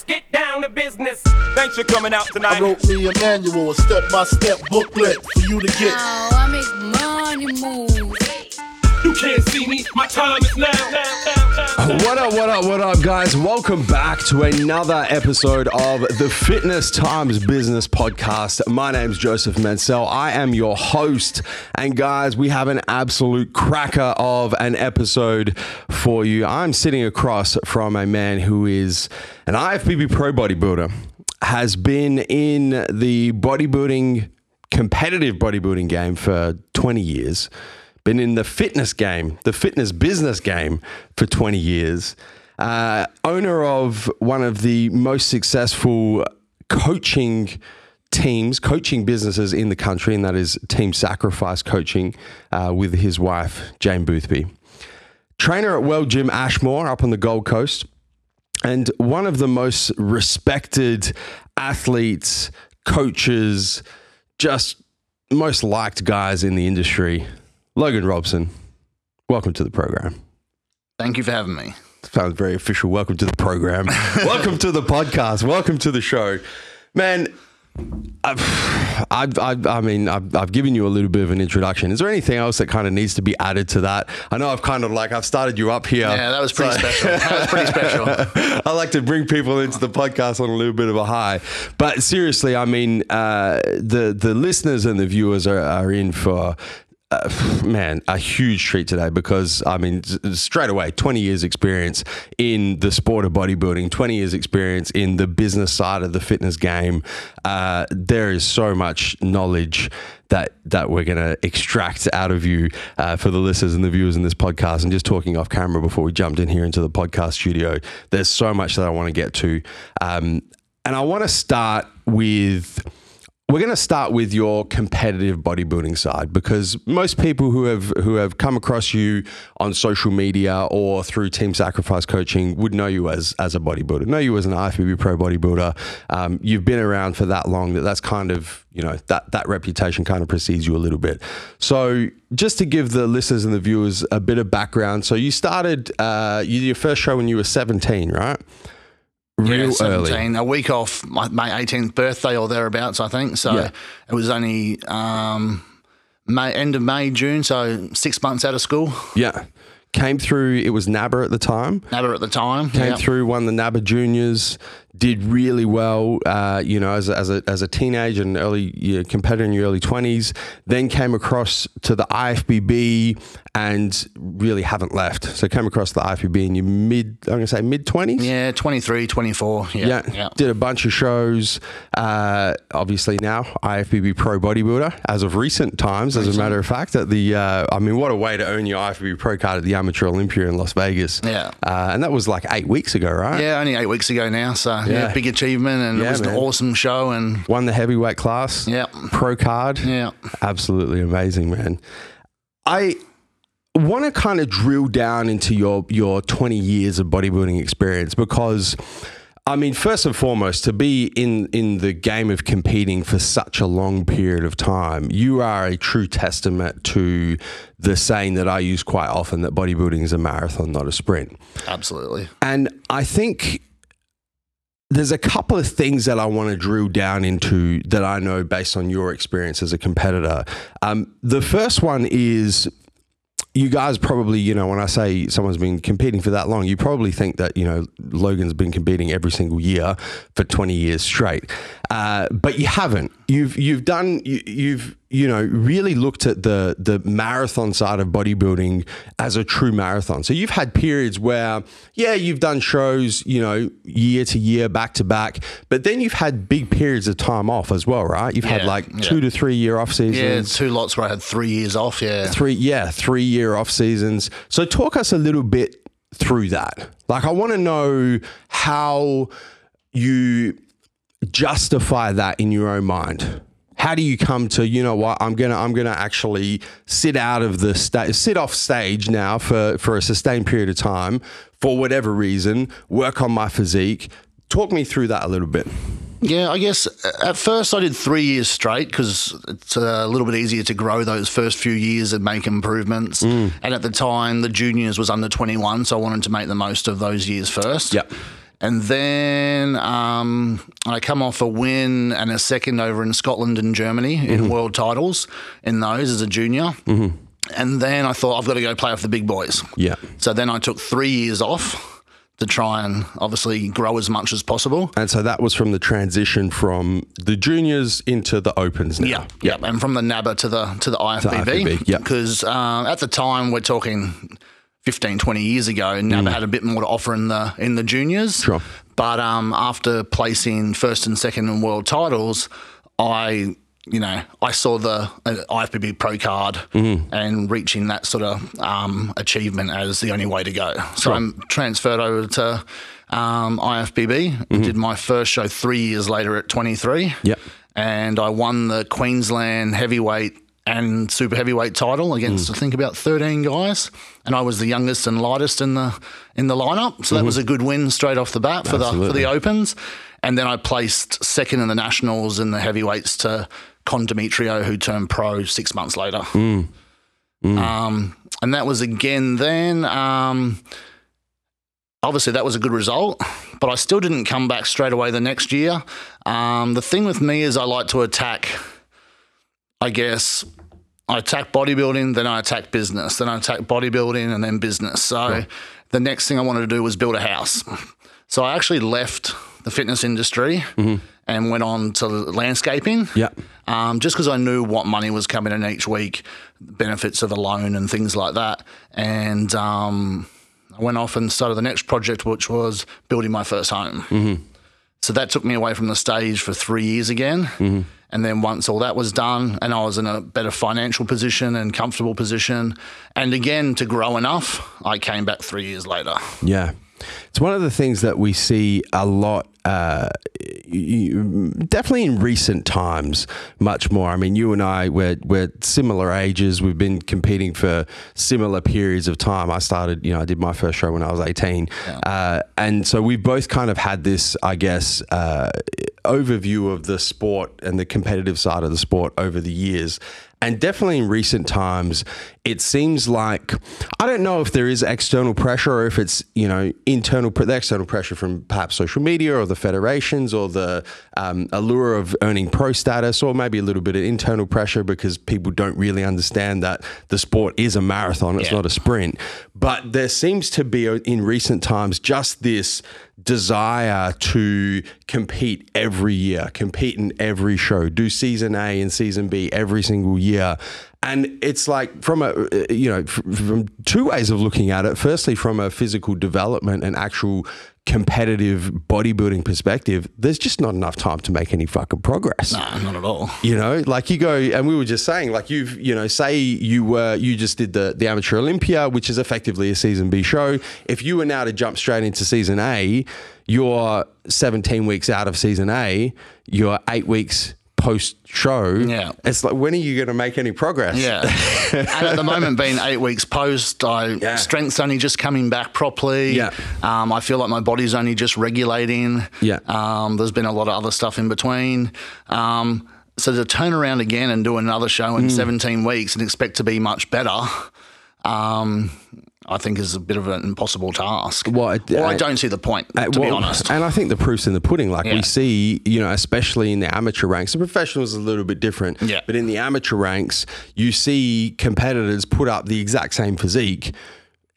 let's get down to business. Thanks for coming out tonight. I wrote me a manual, a step-by-step booklet for you to get. Oh, I make money move. You can't see me, my time is now. What up, what up, what up, guys? Welcome back to another episode of the Fitness Times Business Podcast. My name's Joseph Mansell. I am your host. And, guys, we have an absolute cracker of an episode for you. I'm sitting across from a man who is an IFBB pro bodybuilder, has been in the bodybuilding, competitive bodybuilding game for 20 years been in the fitness game, the fitness business game for 20 years. Uh, owner of one of the most successful coaching teams, coaching businesses in the country, and that is Team Sacrifice Coaching uh, with his wife, Jane Boothby. Trainer at World Gym Ashmore up on the Gold Coast, and one of the most respected athletes, coaches, just most liked guys in the industry. Logan Robson, welcome to the program. Thank you for having me. Sounds very official. Welcome to the program. welcome to the podcast. Welcome to the show. Man, I've, I've, I've, I mean, I've, I've given you a little bit of an introduction. Is there anything else that kind of needs to be added to that? I know I've kind of like, I've started you up here. Yeah, that was pretty special. That was pretty special. I like to bring people into the podcast on a little bit of a high. But seriously, I mean, uh, the the listeners and the viewers are, are in for. Uh, man, a huge treat today because I mean, straight away, 20 years experience in the sport of bodybuilding, 20 years experience in the business side of the fitness game. Uh, there is so much knowledge that that we're going to extract out of you uh, for the listeners and the viewers in this podcast. And just talking off camera before we jumped in here into the podcast studio, there's so much that I want to get to, um, and I want to start with. We're going to start with your competitive bodybuilding side because most people who have who have come across you on social media or through Team Sacrifice Coaching would know you as as a bodybuilder, know you as an IFBB pro bodybuilder. Um, you've been around for that long that that's kind of you know that that reputation kind of precedes you a little bit. So just to give the listeners and the viewers a bit of background, so you started uh, your first show when you were 17, right? Real yeah, early. a week off my, my 18th birthday or thereabouts, I think. So Yeah. it was only um, May, end of May, June, so six months out of school. Yeah. Came through, it was NABA at the time. NABA at the time. Came Yep. through, won the NABA juniors, did really well, uh, you know, as a, as a, as a teenage and early you know, competitor in your early 20s. Then came across to the IFBB and really haven't left. So came across the IFBB in your mid, I'm going to say mid 20s. Yeah, 23, 24. Yeah. Yeah, yeah. did a bunch of shows. Uh, obviously now IFBB Pro Bodybuilder as of recent times. As a matter of fact, at the uh, I mean, what a way to earn your IFBB Pro card at the Amateur Olympia in Las Vegas. Yeah. uh, and that was like eight weeks ago, right? Yeah, only eight weeks ago now. So yeah, Yeah. big achievement and it was man. an awesome show. And Won the heavyweight class. Yeah. Pro card. yeah, Absolutely amazing, man. I want to kind of drill down into your your 20 years of bodybuilding experience because I mean, first and foremost, to be in in the game of competing for such a long period of time, you are a true testament to the saying that I use quite often that bodybuilding is a marathon, not a sprint. absolutely. And I think there's a couple of things that I want to drill down into that I know based on your experience as a competitor. Um, the first one is you guys probably, you know, when I say someone's been competing for that long, you probably think that, you know, Logan's been competing every single year for 20 years straight. Uh, but you haven't. You've, you've done, you, you've, you know, really looked at the, the marathon side of bodybuilding as a true marathon. So you've had periods where, yeah, you've done shows, you know, year to year, back to back, but then you've had big periods of time off as well, right? You've had Yeah, like yeah. two to three year off seasons Yeah, two lots where I had three years off. Yeah. three yeah three year off seasons so talk us a little bit through that like i want to know how you justify that in your own mind how do you come to you know what i'm gonna i'm gonna actually sit out of the sta- sit off stage now for for a sustained period of time for whatever reason work on my physique talk me through that a little bit Yeah, I guess uh, at first I did three years straight because it's a little bit easier to grow those first few years and make improvements. And at the time, the juniors was under 21, so I wanted to make the most of those years first. Yep. And then um, I come off a win and a second over in Scotland and Germany in world titles in those as a junior. And then I thought I've got to go play with the big boys. Yeah. So then I took three years off to try and obviously grow as much as possible. And so that was from the transition from the juniors into the opens now. Yeah, yeah, and from the NABA to the to the IFBB, IFBB. yeah. because um, at the time we're talking 15, 20 years ago, NABA had a bit more to offer in the in the juniors. Mm. Sure. But um, after placing first and second in world titles, I you know I saw the uh, IFBB Pro card Mm-hmm. and reaching that sort of um, achievement as the only way to go. So I'm transferred over to. Um, IFBB did my first show three years later at 23 Mm-hmm. Yep. and I won the Queensland heavyweight and super heavyweight title against Mm. I think about 13 guys, and I was the youngest and lightest in the in the lineup. So that was a good win straight off the bat for the for Mm-hmm. The opens. And then I placed second in the nationals in the heavyweights to Con Demetrio, who turned pro six months later. Mm. Um, and that was again then. Um, obviously, that was a good result, but I still didn't come back straight away the next year. Um, the thing with me is I like to attack, I guess, I attack bodybuilding, then I attack business, then I attack bodybuilding and then business. So the next thing I wanted to do was build a house. So I actually left the fitness industry and went on to landscaping. Yeah. Um, just because I knew what money was coming in each week, benefits of a loan and things like that. And um, I went off and started the next project, which was building my first home. So that took me away from the stage for three years again. And then once all that was done, and I was in a better financial position and comfortable position, and again to grow enough, I came back three years later. Yeah. It's one of the things that we see a lot, uh, you, definitely in recent times, much more. I mean, you and I, we're, we're similar ages. We've been competing for similar periods of time. I started, you know, I did my first show when I was 18. Uh, and so we've both kind of had this, I guess, uh, overview of the sport and the competitive side of the sport over the years. And definitely in recent times, it seems like I don't know if there is external pressure or if it's you know internal the external pressure from perhaps social media or the federations or the um, allure of earning pro status or maybe a little bit of internal pressure because people don't really understand that the sport is a marathon, it's Yeah. not a sprint. But there seems to be in recent times just this desire to compete every year, compete in every show, do season A and season B every single year. And it's like from a you know from two ways of looking at it. Firstly, from a physical development and actual competitive bodybuilding perspective, there's just not enough time to make any fucking progress. No, not at all. You know, like you go, and we were just saying, like you've, you know, say you were, you just did the the amateur Olympia, which is effectively a season B show. If you were now to jump straight into season A, you're 17 weeks out of season A, you're eight weeks post show. Yeah. it's like when are you going to make any progress? Yeah. and at the moment, being eight weeks post, I Yeah. strength's only just coming back properly. Yeah. Um, I feel like my body's only just regulating. Yeah. Um, there's been a lot of other stuff in between. Um, so to turn around again and do another show Mm. in 17 weeks and expect to be much better, um, I think is a bit of an impossible task. Well, I uh, don't see the point, to Uh, be honest. And I think the proof's in the pudding. Like we see, you know, especially in the amateur ranks, the professionals is a little bit different. Yeah. But in the amateur ranks, you see competitors put up the exact same physique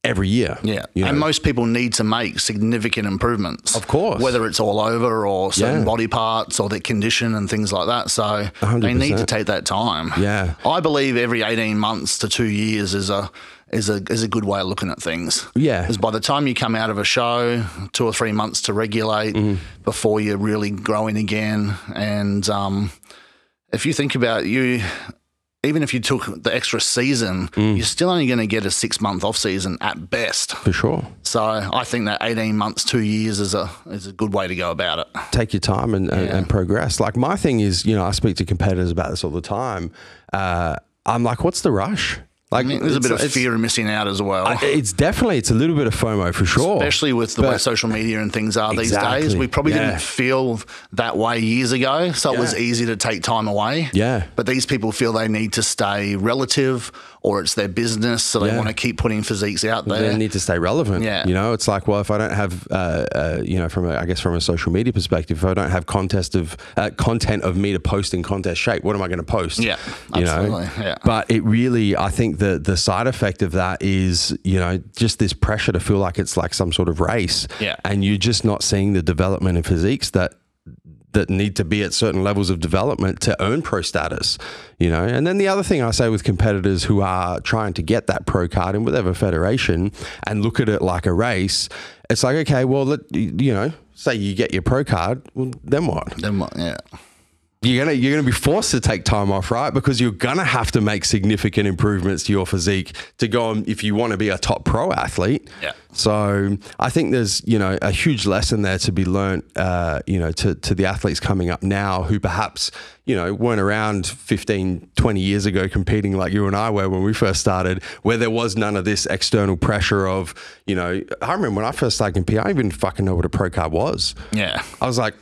every year. Yeah, You and most people need to make significant improvements. Of course. whether it's all over or certain Yeah. body parts or their condition and things like that. So they need to take that time. Yeah. I believe every eighteen months to two years is a is a is a good way of looking at things. Yeah. because by the time you come out of a show, two or three months to regulate Mm-hmm. before you're really growing again. And um, if you think about you. Even if you took the extra season, Mm. you're still only going to get a six month off season at best. for sure. So I think that 18 months, two years is a is a good way to go about it. take your time and, and, and progress. Like my thing is, you know, I speak to competitors about this all the time. Uh, I'm like, what's the rush? Like I mean, there's a bit of fear of missing out as well. I- It's definitely it's a little bit of FOMO for sure, Especially with the way social media and things are these days. We probably Yeah. didn't feel that way years ago, so it was easy to take time away. Yeah. But these people feel they need to stay relative or it's their business, so they Yeah. want to keep putting physiques out there. they need to stay relevant. Yeah. You know, it's like, well, if I don't have, uh, uh, you know, from a, I guess from a social media perspective, if I don't have contest of uh, content of me to post in contest shape, what am I going to post? Yeah, You absolutely, know? yeah. But it really, I think the the side effect of that is, you know, just this pressure to feel like it's like some sort of race. Yeah. And you're just not seeing the development in physiques that that need to be at certain levels of development to earn pro status, you know. And then the other thing I say with competitors who are trying to get that pro card in whatever federation and look at it like a race, it's like okay, well, let, you know, say you get your pro card, well, then what? Then what- yeah. You're gonna you're gonna be forced to take time off, right? Because you're gonna have to make significant improvements to your physique to go on if you want to be a top pro athlete. Yeah. So I think there's you know a huge lesson there to be learnt, uh, you know, to to the athletes coming up now who perhaps you know weren't around 15, 20 years ago competing like you and I were when we first started, where there was none of this external pressure of you know. I remember when I first started competing, I didn't even fucking know what a pro card was. Yeah. I was like.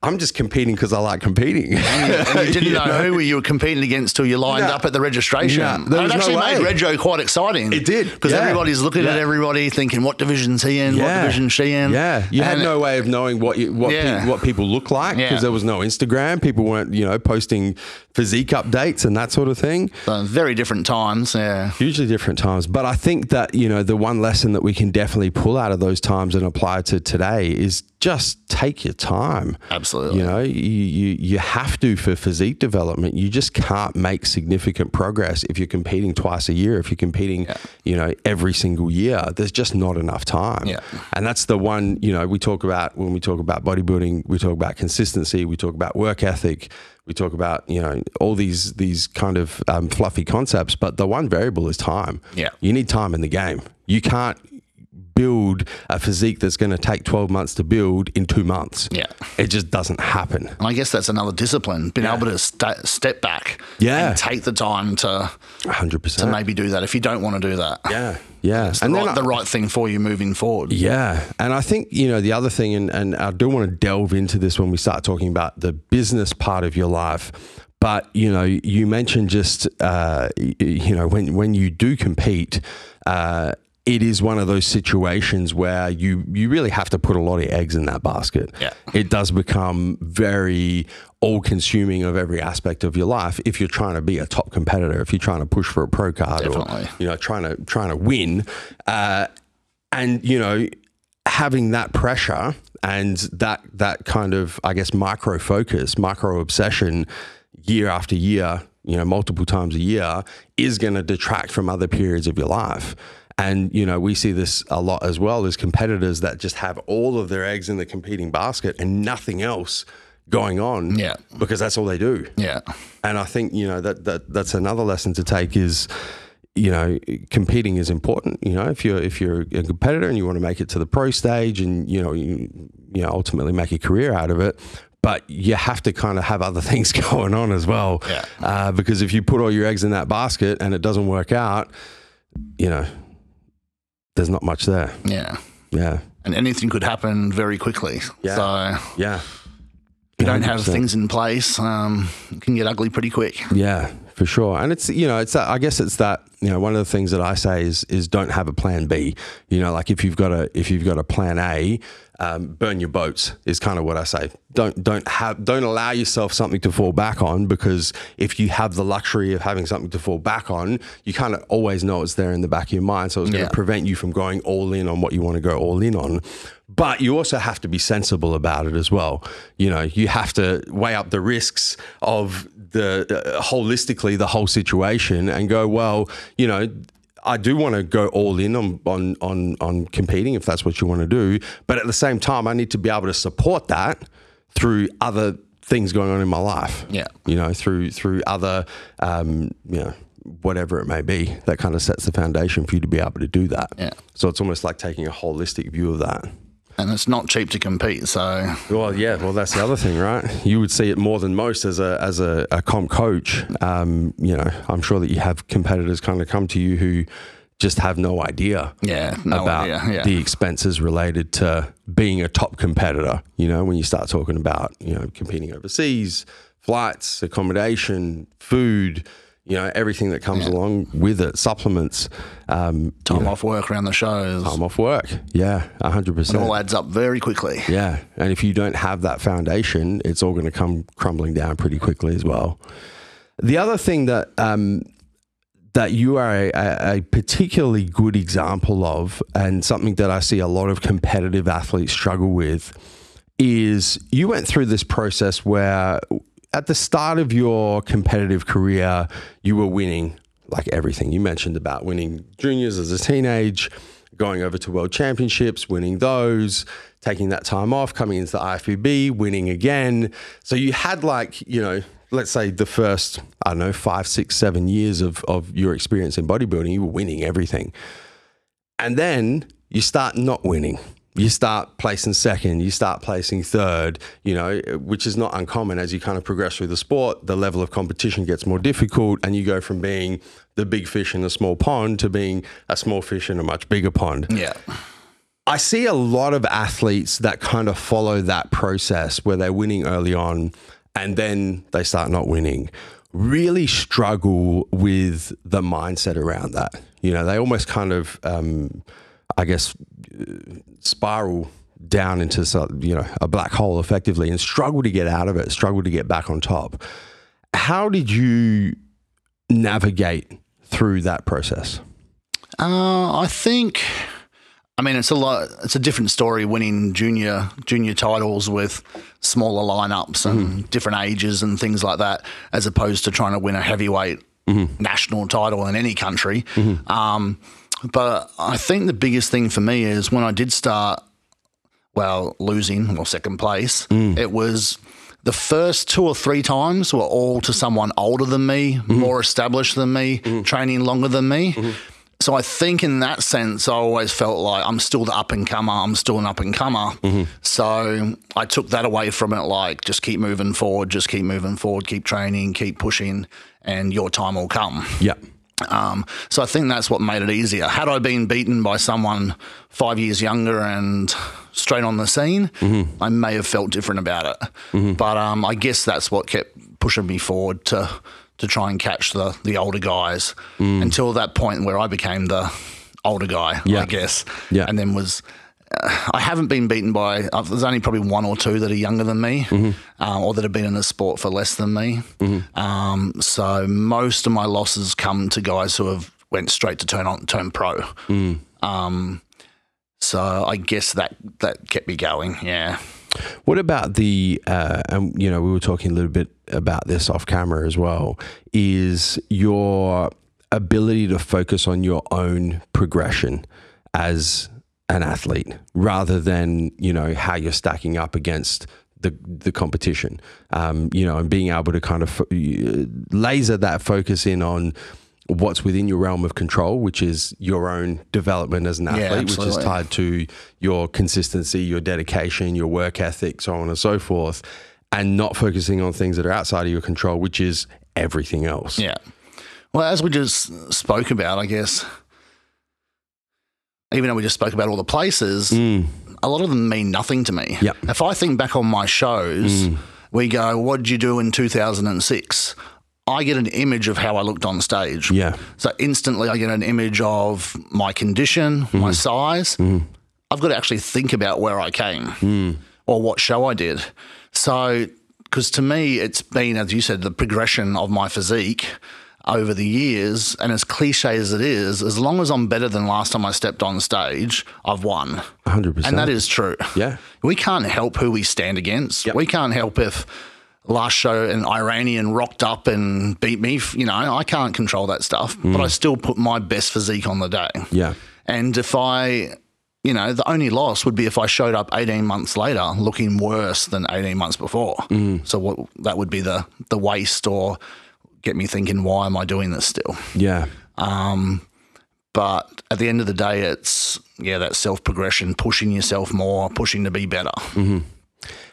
I'm just competing because I like competing. And you didn't know, who you were competing against till you lined No. up at the registration. No, there it was no actually made. Rego quite exciting. It did, Because yeah. everybody's looking at everybody thinking, what division's he in? What division's she in? Yeah, you had no way of knowing what you, what Yeah. pe- what people look like because Yeah. there was no Instagram. People weren't you know posting physique updates and that sort of thing. So very different times. Yeah. Hugely different times, but I think that you know the one lesson that we can definitely pull out of those times and apply to today is just take your time. Absolutely. You know, you, you you have to for physique development. You just can't make significant progress if you're competing twice a year. If you're competing, you know, every single year, there's just not enough time. Yeah. And that's the one, you know, we talk about when we talk about bodybuilding, we talk about consistency, we talk about work ethic, we talk about, you know, all these these kind of um, fluffy concepts, but the one variable is time. Yeah. You need time in the game. You can't build a physique that's going to take 12 months to build in 2 months. Yeah. It just doesn't happen. And I guess that's another discipline, being able to sta step back Yeah. and take the time to, 100%. to maybe do that if you don't want to do that. yeah. Yeah. It's the, right, the right thing for you moving forward. Yeah. And I think, you know, the other thing, and, and I do want to delve into this when we start talking about the business part of your life. But, you know, you mentioned just, uh, you know, when, when you do compete, uh, it is one of those situations where you, you really have to put a lot of eggs in that basket. Yeah. It does become very all consuming of every aspect of your life if you're trying to be a top competitor, if you're trying to push for a pro card Definitely. or, you know, trying to, trying to win. Uh, and you know having that pressure and that that kind of i guess micro focus micro obsession year after year you know multiple times a year is going to detract from other periods of your life and you know we see this a lot as well as competitors that just have all of their eggs in the competing basket and nothing else going on Yeah. because that's all they do Yeah. and I think you know that that that's another lesson to take is you know competing is important. You know if you're if you're a competitor and you want to make it to the pro stage and you know you, you know ultimately make a career out of it. But you have to kind of have other things going on as well, Yeah. uh, because if you put all your eggs in that basket and it doesn't work out, you know, there's not much there. Yeah. Yeah, And anything could happen very quickly. Yeah. So yeah. if you don't have 100%. things in place, um, it can get ugly pretty quick. Yeah, for sure. And it's you know, it's I guess it's that you know one of the things that I say is is don't have a plan B. You know, like if you've got a if you've got a plan A, um, burn your boats is kind of what I say. Don't don't have don't allow yourself something to fall back on because if you have the luxury of having something to fall back on, you kind of always know it's there in the back of your mind. So it's going Yeah. to prevent you from going all in on what you want to go all in on. But you also have to be sensible about it as well. You know, you have to weigh up the risks of the uh, holistically the whole situation and go, well, you know, I do want to go all in on, on on on competing if that's what you want to do, but at the same time, I need to be able to support that through other things going on in my life. Yeah. you know, through through other, um, you know, whatever it may be, that kind of sets the foundation for you to be able to do that. Yeah. So it's almost like taking a holistic view of that. And it's not cheap to compete. So Well, yeah. Well, that's the other thing, right? You would see it more than most as a as a, a comp coach. Um, you know, I'm sure that you have competitors kind of come to you who just have no idea yeah, no about idea. Yeah. the expenses related to being a top competitor. You know, when you start talking about you know competing overseas, flights, accommodation, food. You know everything that comes along with it, supplements, um, Time off work around the shows. time off work. Yeah, hundred it percent. all adds up very quickly. Yeah, and if you don't have that foundation, it's all going to come crumbling down pretty quickly as well. The other thing that um, that you are a, a particularly good example of, and something that I see a lot of competitive athletes struggle with, is you went through this process where at the start of your competitive career, you were winning like everything. You mentioned about winning juniors as a teenage, going over to world championships, winning those, taking that time off, coming into the IFBB, winning again. So you had like, you know, let's say the first, I don't know, five, six, seven years of, of your experience in bodybuilding, you were winning everything. And then you start not winning. You start placing second, you start placing third, you know, which is not uncommon as you kind of progress through the sport. The level of competition gets more difficult, and you go from being the big fish in a small pond to being a small fish in a much bigger pond. Yeah. I see a lot of athletes that kind of follow that process where they're winning early on and then they start not winning. Really struggle with the mindset around that. You know, they almost kind of, um, I guess, spiral down into you know a black hole effectively and struggle to get out of it, struggle to get back on top. How did you navigate through that process? Uh, I think. I mean, it's a lot. It's a different story winning junior junior titles with smaller lineups and different ages and things like that, as opposed to trying to win a heavyweight national title in any country. Um, but I think the biggest thing for me is when I did start, well, losing or second place, mm. it was the first two or three times were all to someone older than me, mm-hmm. more established than me, mm-hmm. training longer than me. Mm-hmm. So I think in that sense, I always felt like I'm still the up and comer. I'm still an up and comer. So I took that away from it, like just keep moving forward, just keep moving forward, keep training, keep pushing, and your time will come. Yeah. Um, so I think that's what made it easier. Had I been beaten by someone five years younger and straight on the scene, I may have felt different about it. But um, I guess that's what kept pushing me forward to to try and catch the the older guys until that point where I became the older guy. Yeah. I guess. Yeah. And then was. I haven't been beaten by. Uh, there's only probably one or two that are younger than me, um, or that have been in the sport for less than me. Um, so most of my losses come to guys who have went straight to turn on turn pro. Um, so I guess that that kept me going. Yeah. What about the, uh, and you know, we were talking a little bit about this off camera as well, is your ability to focus on your own progression as an athlete rather than, you know, how you're stacking up against the, the competition, um, you know, and being able to kind of fo- laser that focus in on what's within your realm of control, which is your own development as an athlete, which is tied to your consistency, your dedication, your work ethic, so on and so forth, and not focusing on things that are outside of your control, which is everything else. Yeah. Well, as we just spoke about, I guess, even though we just spoke about all the places, mm. a lot of them mean nothing to me. Yep. If I think back on my shows, mm. we go, what did you do in 2006? I get an image of how I looked on stage. Yeah. So instantly I get an image of my condition, my mm. size. I've got to actually think about where I came or what show I did. So, because to me, it's been, as you said, the progression of my physique over the years. And as cliche as it is, as long as I'm better than last time I stepped on stage, I've won. 100%. And that is true. Yeah. We can't help who we stand against. Yep. We can't help if last show an Iranian rocked up and beat me. You know, I can't control that stuff, but mm. I still put my best physique on the day. Yeah. And if I, you know, the only loss would be if I showed up 18 months later looking worse than 18 months before. Mm. So what that would be the the waste or get me thinking, why am I doing this still? Yeah. Um, But at the end of the day, it's yeah that self progression, pushing yourself more, pushing to be better.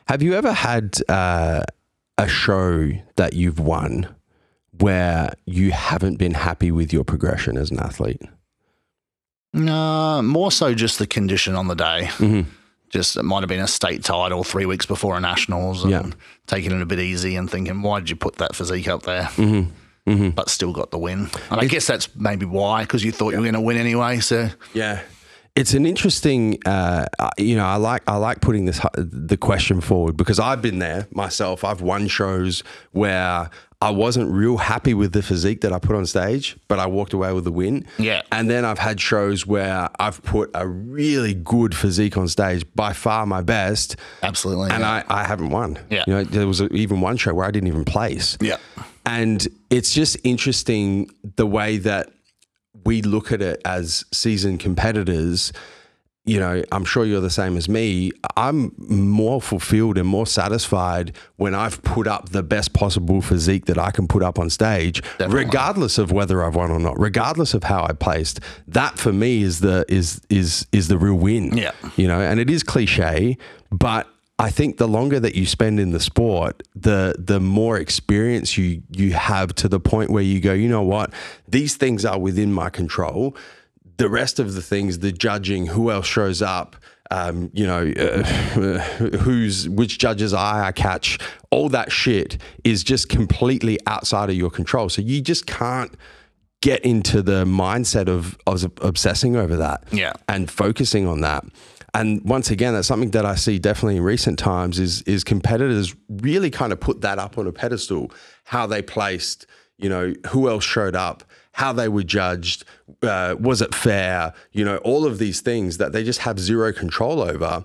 Have you ever had uh, a show that you've won where you haven't been happy with your progression as an athlete? No, more so just the condition on the day. Mm-hmm. Just it might have been a state title three weeks before a nationals, and Yeah. taking it a bit easy and thinking, why did you put that physique up there? Mm-hmm. But still got the win. And I guess that's maybe why, because you thought you were going to win anyway. So Yeah. It's an interesting, uh, you know. I like I like putting this the question forward because I've been there myself. I've won shows where I wasn't real happy with the physique that I put on stage, but I walked away with the win. Yeah. And then I've had shows where I've put a really good physique on stage, by far my best, absolutely. and yeah. I, I haven't won. Yeah. You know, there was even one show where I didn't even place. Yeah. And it's just interesting the way that we look at it as seasoned competitors. You know, I'm sure you're the same as me. I'm more fulfilled and more satisfied when I've put up the best possible physique that I can put up on stage, regardless of whether I've won or not, regardless of how I placed. That for me is the is is is the real win. Yeah. You know, and it is cliche, but I think the longer that you spend in the sport, the the more experience you you have to the point where you go, you know what, these things are within my control. The rest of the things, the judging, who else shows up, um, you know, uh, who's which judge's eye I catch, all that shit is just completely outside of your control. So you just can't get into the mindset of, of obsessing over that Yeah. and focusing on that. And once again, that's something that I see definitely in recent times is is competitors really kind of put that up on a pedestal, how they placed, you know, who else showed up, how they were judged, uh, was it fair, you know, all of these things that they just have zero control over.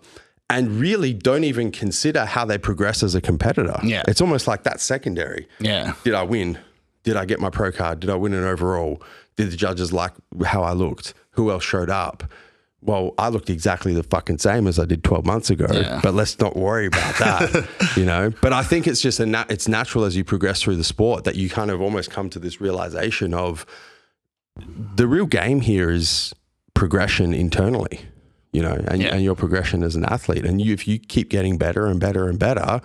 And really don't even consider how they progress as a competitor. Yeah. It's almost like that's secondary. Yeah. Did I win? Did I get my pro card? Did I win an overall? Did the judges like how I looked? Who else showed up? Well, I looked exactly the fucking same as I did 12 months ago, Yeah. but let's not worry about that, you know? But I think it's just a nat- it's natural as you progress through the sport that you kind of almost come to this realization of the real game here is progression internally, you know, and, Yeah. and your progression as an athlete. And you, if you keep getting better and better and better,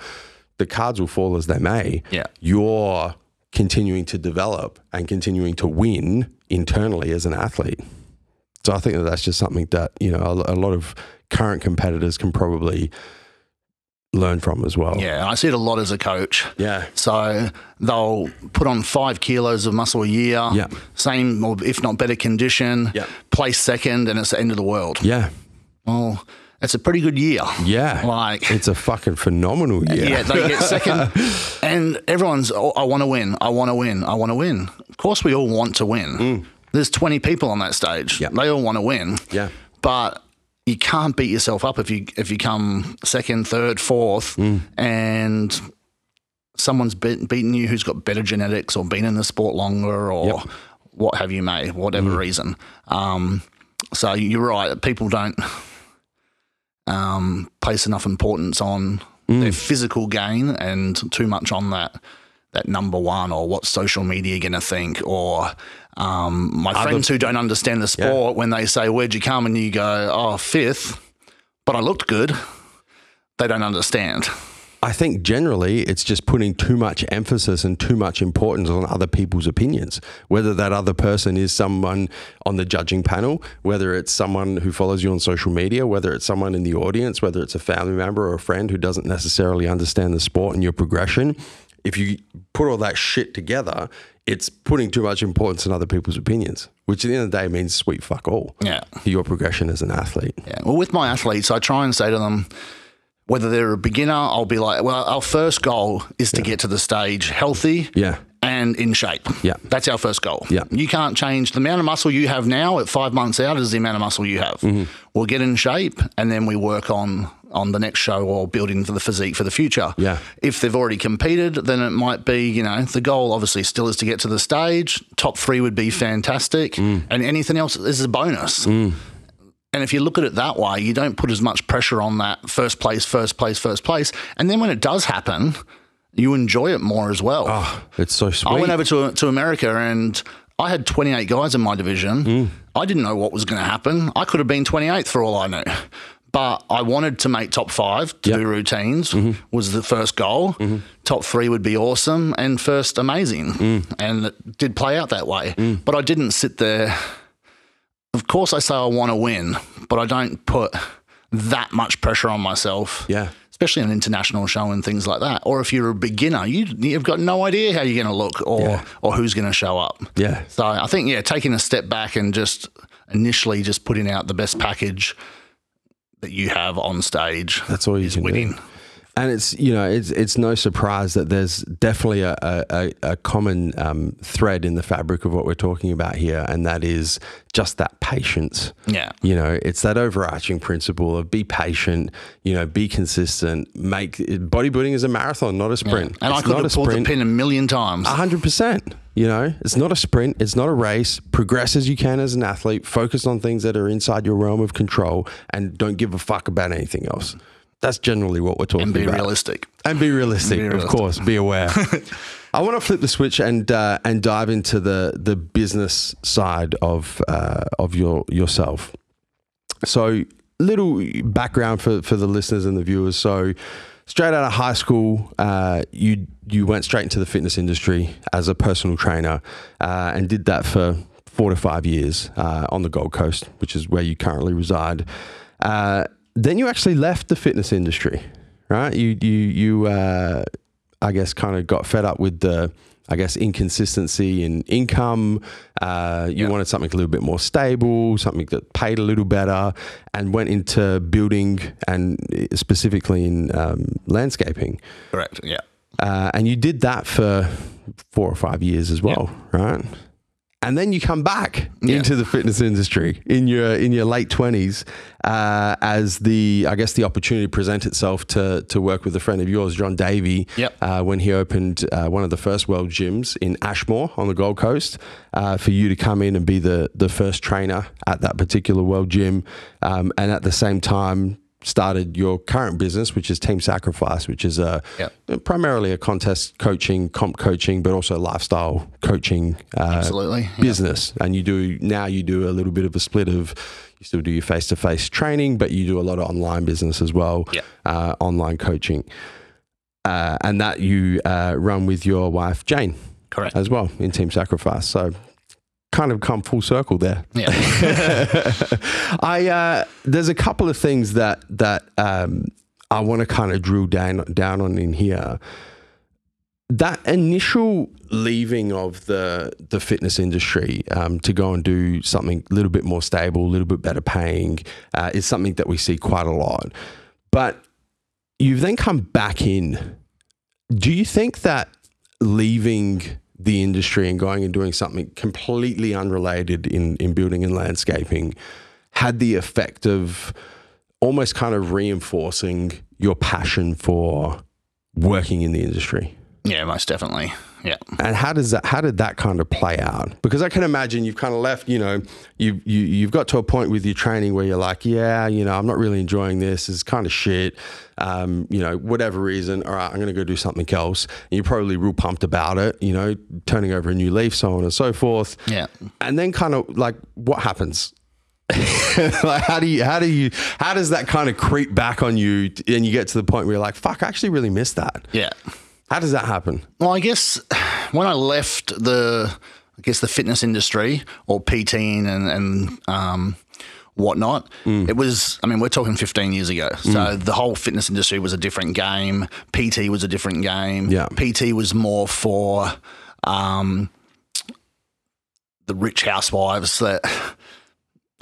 the cards will fall as they may. Yeah. You're continuing to develop and continuing to win internally as an athlete. So I think that that's just something that, you know, a, a lot of current competitors can probably learn from as well. Yeah. I see it a lot as a coach. Yeah. So they'll put on five kilos of muscle a year, Yeah. same or if not better condition, Yeah. place second, and it's the end of the world. Yeah. Well, it's a pretty good year. Yeah. Like, it's a fucking phenomenal year. yeah, they get second, and everyone's, oh, I want to win, I want to win, I want to win. Of course, we all want to win. Mm. There's 20 people on that stage. Mm. Yeah. They all want to win. Yeah. But you can't beat yourself up if you if you come second, third, fourth, Mm. and someone's be- beaten you who's got better genetics or been in the sport longer or Yep. Mm. what have you, may, whatever reason. Um, so you're right. People don't um, place enough importance on Mm. their physical gain and too much on that that number one or what social media going to think or um, my friends who don't understand the sport when they say where'd you come and you go oh fifth but I looked good they don't understand I think generally it's just putting too much emphasis and too much importance on other people's opinions. Whether that other person is someone on the judging panel, whether it's someone who follows you on social media, whether it's someone in the audience, whether it's a family member or a friend who doesn't necessarily understand the sport and your progression. If you put all that shit together, it's putting too much importance on other people's opinions, which at the end of the day means sweet fuck all Yeah. your progression as an athlete. Yeah. Well, with my athletes, I try and say to them, whether they're a beginner, I'll be like, well, our first goal is to get to the stage healthy Yeah. and in shape. Yeah. That's our first goal. Yeah. You can't change the amount of muscle you have now at five months out is the amount of muscle you have. Mm-hmm. We'll get in shape and then we work on on the next show or building for the physique for the future. Yeah. If they've already competed, then it might be, you know, the goal obviously still is to get to the stage. Top three would be fantastic. Mm. And anything else is a bonus. Mm. And if you look at it that way, you don't put as much pressure on that first place, first place, first place. And then when it does happen, you enjoy it more as well. Oh, it's so sweet. I went over to to America and I had 28 guys in my division. Mm. I didn't know what was going to happen. I could have been 28th for all I knew. But I wanted to make top five to Yep. do routines mm-hmm. was the first goal. Mm-hmm. Top three would be awesome, and first amazing, mm. and it did play out that way. Mm. But I didn't sit there. Of course, I say I want to win, but I don't put that much pressure on myself Yeah. especially an international show and things like that. Or if you're a beginner, you, you've got no idea how you're going to look or Yeah. or who's going to show up. Yeah. So I think yeah, taking a step back and just initially just putting out the best package that you have on stage. That's all you is can do. winning. And it's you know it's it's no surprise that there's definitely a a, a common um, thread in the fabric of what we're talking about here, and that is just that patience. Yeah. You know, it's that overarching principle of be patient. You know, be consistent. Make bodybuilding is a marathon, not a sprint. And I could have pulled the pin a million times. A hundred percent. You know, it's not a sprint. It's not a race. Progress as you can as an athlete. Focus on things that are inside your realm of control, and don't give a fuck about anything else. That's generally what we're talking about. and be about. realistic. And be realistic, Be of course. Be aware. I want to flip the switch and uh, and dive into the the business side of uh, of your yourself. So, little background for for the listeners and the viewers. So, straight out of high school, uh, you you went straight into the fitness industry as a personal trainer, uh, and did that for four to five years uh, on the Gold Coast, which is where you currently reside. Uh, then you actually left the fitness industry, right? You you you uh, I guess kind of got fed up with the I guess inconsistency in income. Uh, you wanted something a little bit more stable, something that paid a little better, and went into building and specifically in um, landscaping. Correct. Yeah. Uh, and you did that for four or five years as well, right? And then you come back Yeah. into the fitness industry in your in your late twenties, uh, as the I guess the opportunity present itself to to work with a friend of yours, John Davey, Yep. uh, when he opened uh, one of the first world gyms in Ashmore on the Gold Coast, uh, for you to come in and be the the first trainer at that particular world gym, um, and at the same time started your current business, which is Team Sacrifice, which is a Yep. primarily a contest coaching, comp coaching, but also lifestyle coaching uh, Absolutely. Business. And you do now you do a little bit of a split of you still do your face to face training, but you do a lot of online business as well, Yeah. uh, online coaching, uh, and that you uh, run with your wife Jane Correct. as well in Team Sacrifice. So kind of come full circle there. Yeah. I uh, there's a couple of things that that um, I want to kind of drill down down on in here. That initial leaving of the the fitness industry um, to go and do something a little bit more stable, a little bit better paying, uh, is something that we see quite a lot. But you've then come back in. Do you think that leaving the industry and going and doing something completely unrelated in, in building and landscaping had the effect of almost kind of reinforcing your passion for working in the industry? yeah. Most definitely. Yeah. And how does that? How did that kind of play out? Because I can imagine you've kind of left. You know, you you you've got to a point with your training where you're like, yeah, you know, I'm not really enjoying this. It's kind of shit. Um, you know, whatever reason. All right, I'm going to go do something else. And you're probably real pumped about it. You know, turning over a new leaf, so on and so forth. Yeah. And then kind of like, what happens? like how do you how do you how does that kind of creep back on you and you get to the point where you're like fuck I actually really miss that Yeah. How does that happen Well, I guess when I left the, I guess the fitness industry or PTing and and um, whatnot, Mm. it was. I mean, we're talking 15 years ago. So the whole fitness industry was a different game. PT was a different game. Yeah. PT was more for um, the rich housewives that.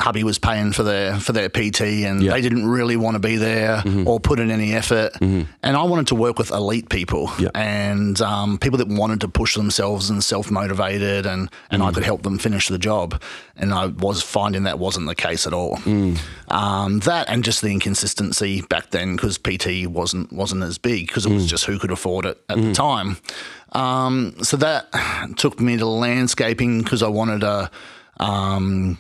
Hubby was paying for their for their PT, and Yeah. they didn't really want to be there or put in any effort. And I wanted to work with elite people Yeah. and um, people that wanted to push themselves and self motivated, and and I could help them finish the job. And I was finding that wasn't the case at all. Um, that and just the inconsistency back then because PT wasn't wasn't as big because it was just who could afford it at the time. Um, so that took me to landscaping because I wanted a. Um,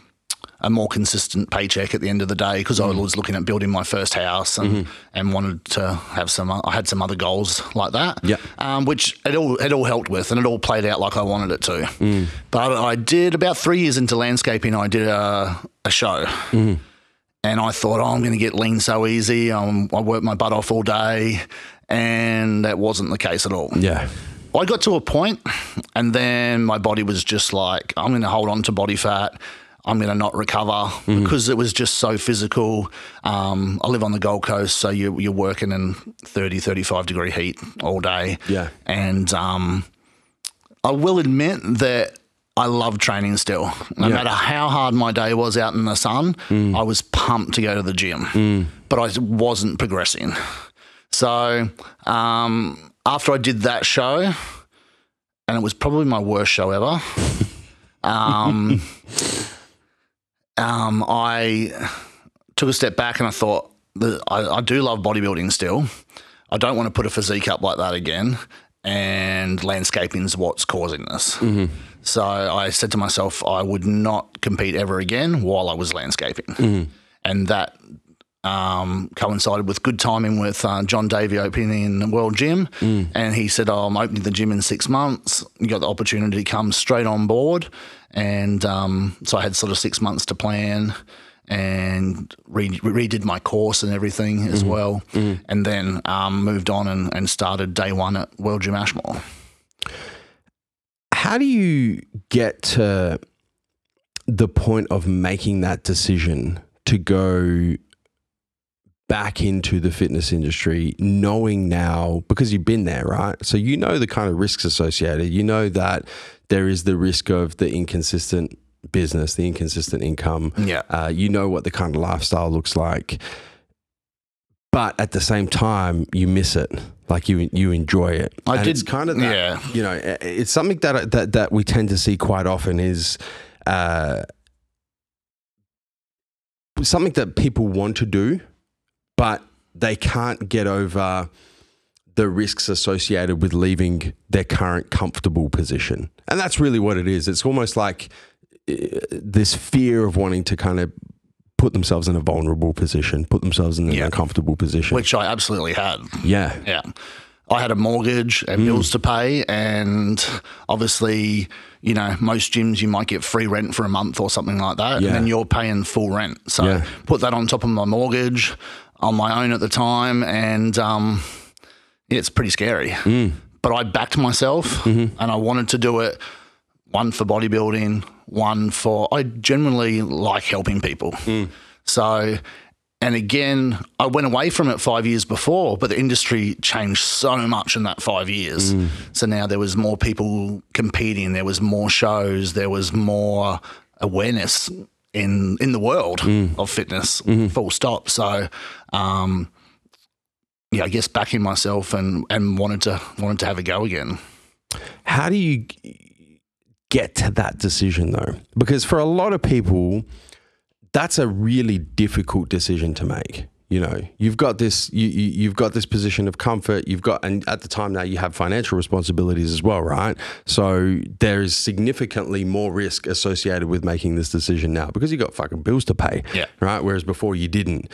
a more consistent paycheck at the end of the day because I was looking at building my first house and, and wanted to have some. I had some other goals like that. Yeah. Um, which it all it all helped with, and it all played out like I wanted it to. But I did about three years into landscaping. I did a a show. And I thought, oh, I'm going to get lean so easy. Um, I work my butt off all day. And that wasn't the case at all. Yeah. I got to a point, and then my body was just like, I'm going to hold on to body fat. I'm going to not recover because it was just so physical. Um, I live on the Gold Coast, so you, you're working in 30, 35 degree heat all day. Yeah. And um, I will admit that I love training still. No Yeah. matter how hard my day was out in the sun, I was pumped to go to the gym, but I wasn't progressing. So um, after I did that show, and it was probably my worst show ever, um, um, I took a step back and I thought, I, I do love bodybuilding still. I don't want to put a physique up like that again. And landscaping is what's causing this. So I said to myself, I would not compete ever again while I was landscaping. And that um, coincided with good timing with uh, John Davey opening the World Gym. And he said, oh, I'm opening the gym in six months. You got the opportunity to come straight on board. And um, so I had sort of six months to plan and re- redid my course and everything as well. And then um, moved on and, and started day one at World Gym Ashmore. How do you get to the point of making that decision to go back into the fitness industry, knowing now, because you've been there, right? So you know the kind of risks associated. You know that there is the risk of the inconsistent business, the inconsistent income. Yeah. Uh, you know what the kind of lifestyle looks like. But at the same time, you miss it. Like you, you enjoy it. I And did- It's kind of that, yeah. You know, it's something that that that we tend to see quite often is uh, something that people want to do, but they can't get over the risks associated with leaving their current comfortable position. And that's really what it is. It's almost like uh, this fear of wanting to kind of put themselves in a vulnerable position, put themselves in an Yeah. uncomfortable position. Which I absolutely had. yeah. Yeah. I had a mortgage and bills to pay, and obviously, you know, most gyms you might get free rent for a month or something like that, Yeah. and then you're paying full rent. So Yeah. put that on top of my mortgage on my own at the time, and um, it's pretty scary. Mm. But I backed myself, Mm-hmm. and I wanted to do it. One for bodybuilding, one for I generally like helping people. Mm. So, and again, I went away from it five years before, but the industry changed so much in that five years. So now there was more people competing, there was more shows, there was more awareness in in the world of fitness. Full stop. So, um, yeah, I guess backing myself and and wanted to wanted to have a go again. How do you get to that decision though? Because for a lot of people, that's a really difficult decision to make. You know, you've got this, you, you, you've got this position of comfort. You've got, and at the time now, you have financial responsibilities as well, right? So there is significantly more risk associated with making this decision now because you got fucking bills to pay, Yeah. right? Whereas before you didn't.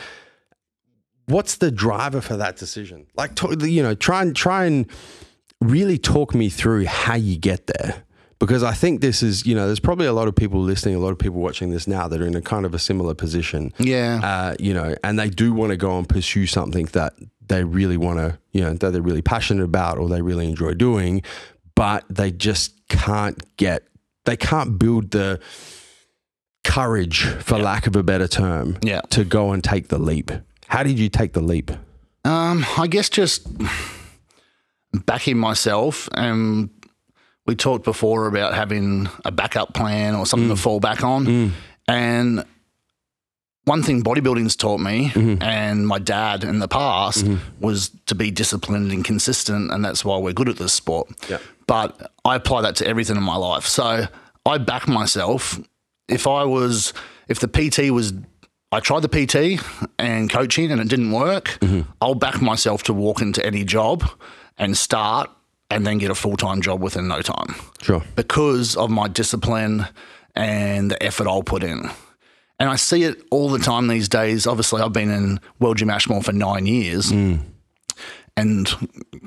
What's the driver for that decision? Like, to, you know, try and try and really talk me through how you get there because I think this is, you know, there's probably a lot of people listening, a lot of people watching this now that are in a kind of a similar position. Yeah. Uh, you know, and they do want to go and pursue something that they really want to, you know, that they're really passionate about or they really enjoy doing, but they just can't get, they can't build the courage, for lack of a better term, Yeah. to go and take the leap. How did you take the leap? Um, I guess just backing myself. And we talked before about having a backup plan or something to mm. fall back on. Mm. And one thing bodybuilding's taught me, mm-hmm. and my dad in the past, mm-hmm. was to be disciplined and consistent, and that's why we're good at this sport. Yeah. But I apply that to everything in my life. So I back myself. If I was, if the PT was, I tried the PT and coaching and it didn't work, mm-hmm. I'll back myself to walk into any job and start and then get a full time job within no time Sure. because of my discipline and the effort I'll put in. And I see it all the time these days. Obviously, I've been in World Gym Ashmore for nine years. Mm. And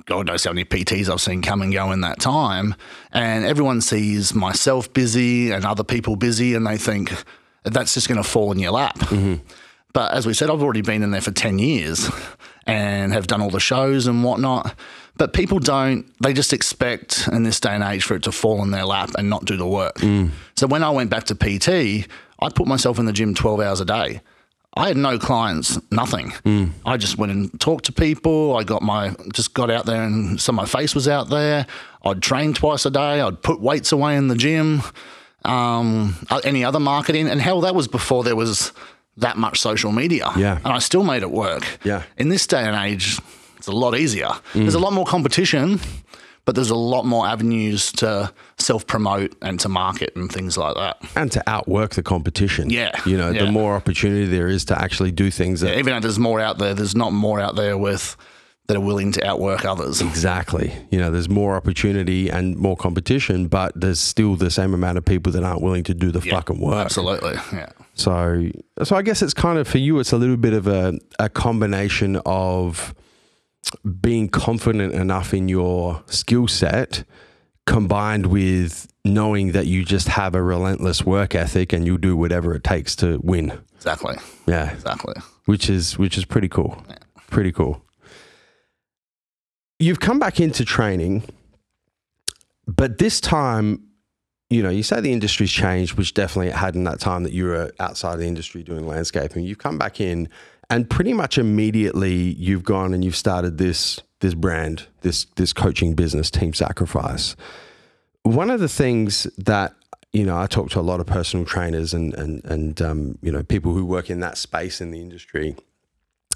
God knows how many PTs I've seen come and go in that time. And everyone sees myself busy and other people busy, and they think that's just going to fall in your lap. Mm-hmm. But as we said, I've already been in there for 10 years and have done all the shows and whatnot. But people don't, they just expect in this day and age for it to fall in their lap and not do the work. So when I went back to PT, I put myself in the gym 12 hours a day. I had no clients, nothing. I just went and talked to people. I got my, just got out there and some of my face was out there. I'd train twice a day. I'd put weights away in the gym. Um, uh, any other marketing. And hell, that was before there was that much social media. Yeah. And I still made it work. Yeah. In this day and age, it's a lot easier. There's a lot more competition, but there's a lot more avenues to self promote and to market and things like that. and to outwork the competition. Yeah, You know, yeah. the more opportunity there is to actually do things that Even though there's more out there, there's not more out there with that are willing to outwork others. Exactly. You know, there's more opportunity and more competition, but there's still the same amount of people that aren't willing to do the fucking work. Absolutely. Yeah. So, so I guess it's kind of for you, it's a little bit of a, a combination of being confident enough in your skill set combined with knowing that you just have a relentless work ethic and you'll do whatever it takes to win. Exactly. Yeah. Exactly. which is which is pretty cool. Pretty cool. You've come back into training, but this time, you know, you say the industry's changed, which definitely it had in that time that you were outside of the industry doing landscaping. You've come back in, and pretty much immediately you've gone and you've started this this brand, this this coaching business, Team Sacrifice. One of the things that you know, I talk to a lot of personal trainers and and and um, you know people who work in that space in the industry,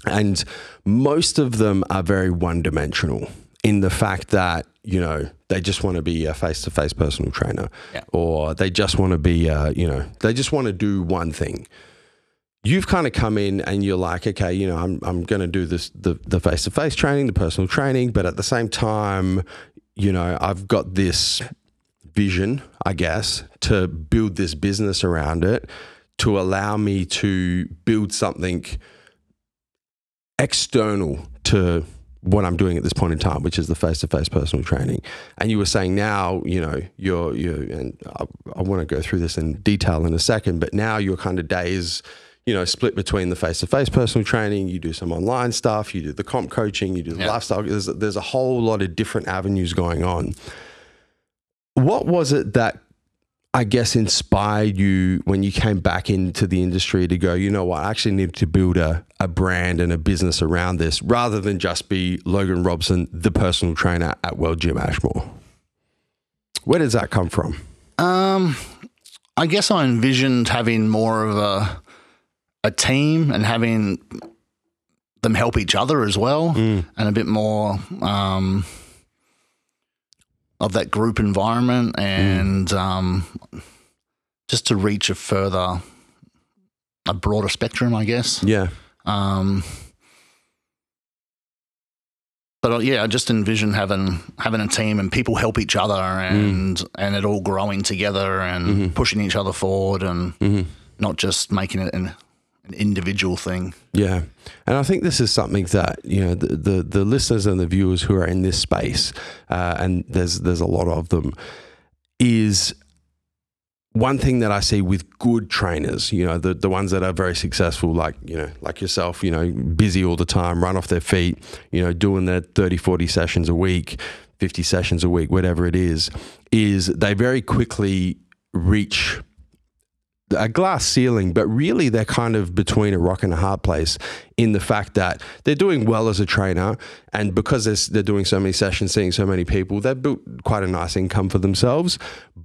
and most of them are very one dimensional in the fact that you know they just want to be a face to face personal trainer, Yeah. or they just want to be uh, you know they just want to do one thing. You've kind of come in and you're like, okay, you know, I'm I'm going to do this the the face to face training, the personal training, but at the same time, you know, I've got this vision, I guess, to build this business around it to allow me to build something external to what I'm doing at this point in time, which is the face-to-face personal training. And you were saying now, you know, you're you and I, I want to go through this in detail in a second, but now your kind of days, you know, split between the face-to-face personal training. You do some online stuff, you do the comp coaching, you do the Yeah. lifestyle. There's there's a whole lot of different avenues going on. What was it that I guess inspired you when you came back into the industry to go, you know what, I actually need to build a, a brand and a business around this rather than just be Logan Robson, the personal trainer at World Gym Ashmore? Where does that come from? Um, I guess I envisioned having more of a a team and having them help each other as well, and a bit more um, of that group environment, and um, just to reach a further, a broader spectrum, I guess. Yeah. Um, but uh, yeah, I just envision having having a team and people help each other and and it all growing together and pushing each other forward and not just making it an, individual thing. Yeah, and I think this is something that you know the the, the listeners and the viewers who are in this space, uh, and there's there's a lot of them, is one thing that I see with good trainers, you know, the, the ones that are very successful, like, you know, like yourself, you know, busy all the time, run off their feet, you know, doing their 30, 40 sessions a week, 50 sessions a week, whatever it is, is they very quickly reach a glass ceiling, but really they're kind of between a rock and a hard place in the fact that they're doing well as a trainer. And because they're, they're doing so many sessions, seeing so many people, they've built quite a nice income for themselves.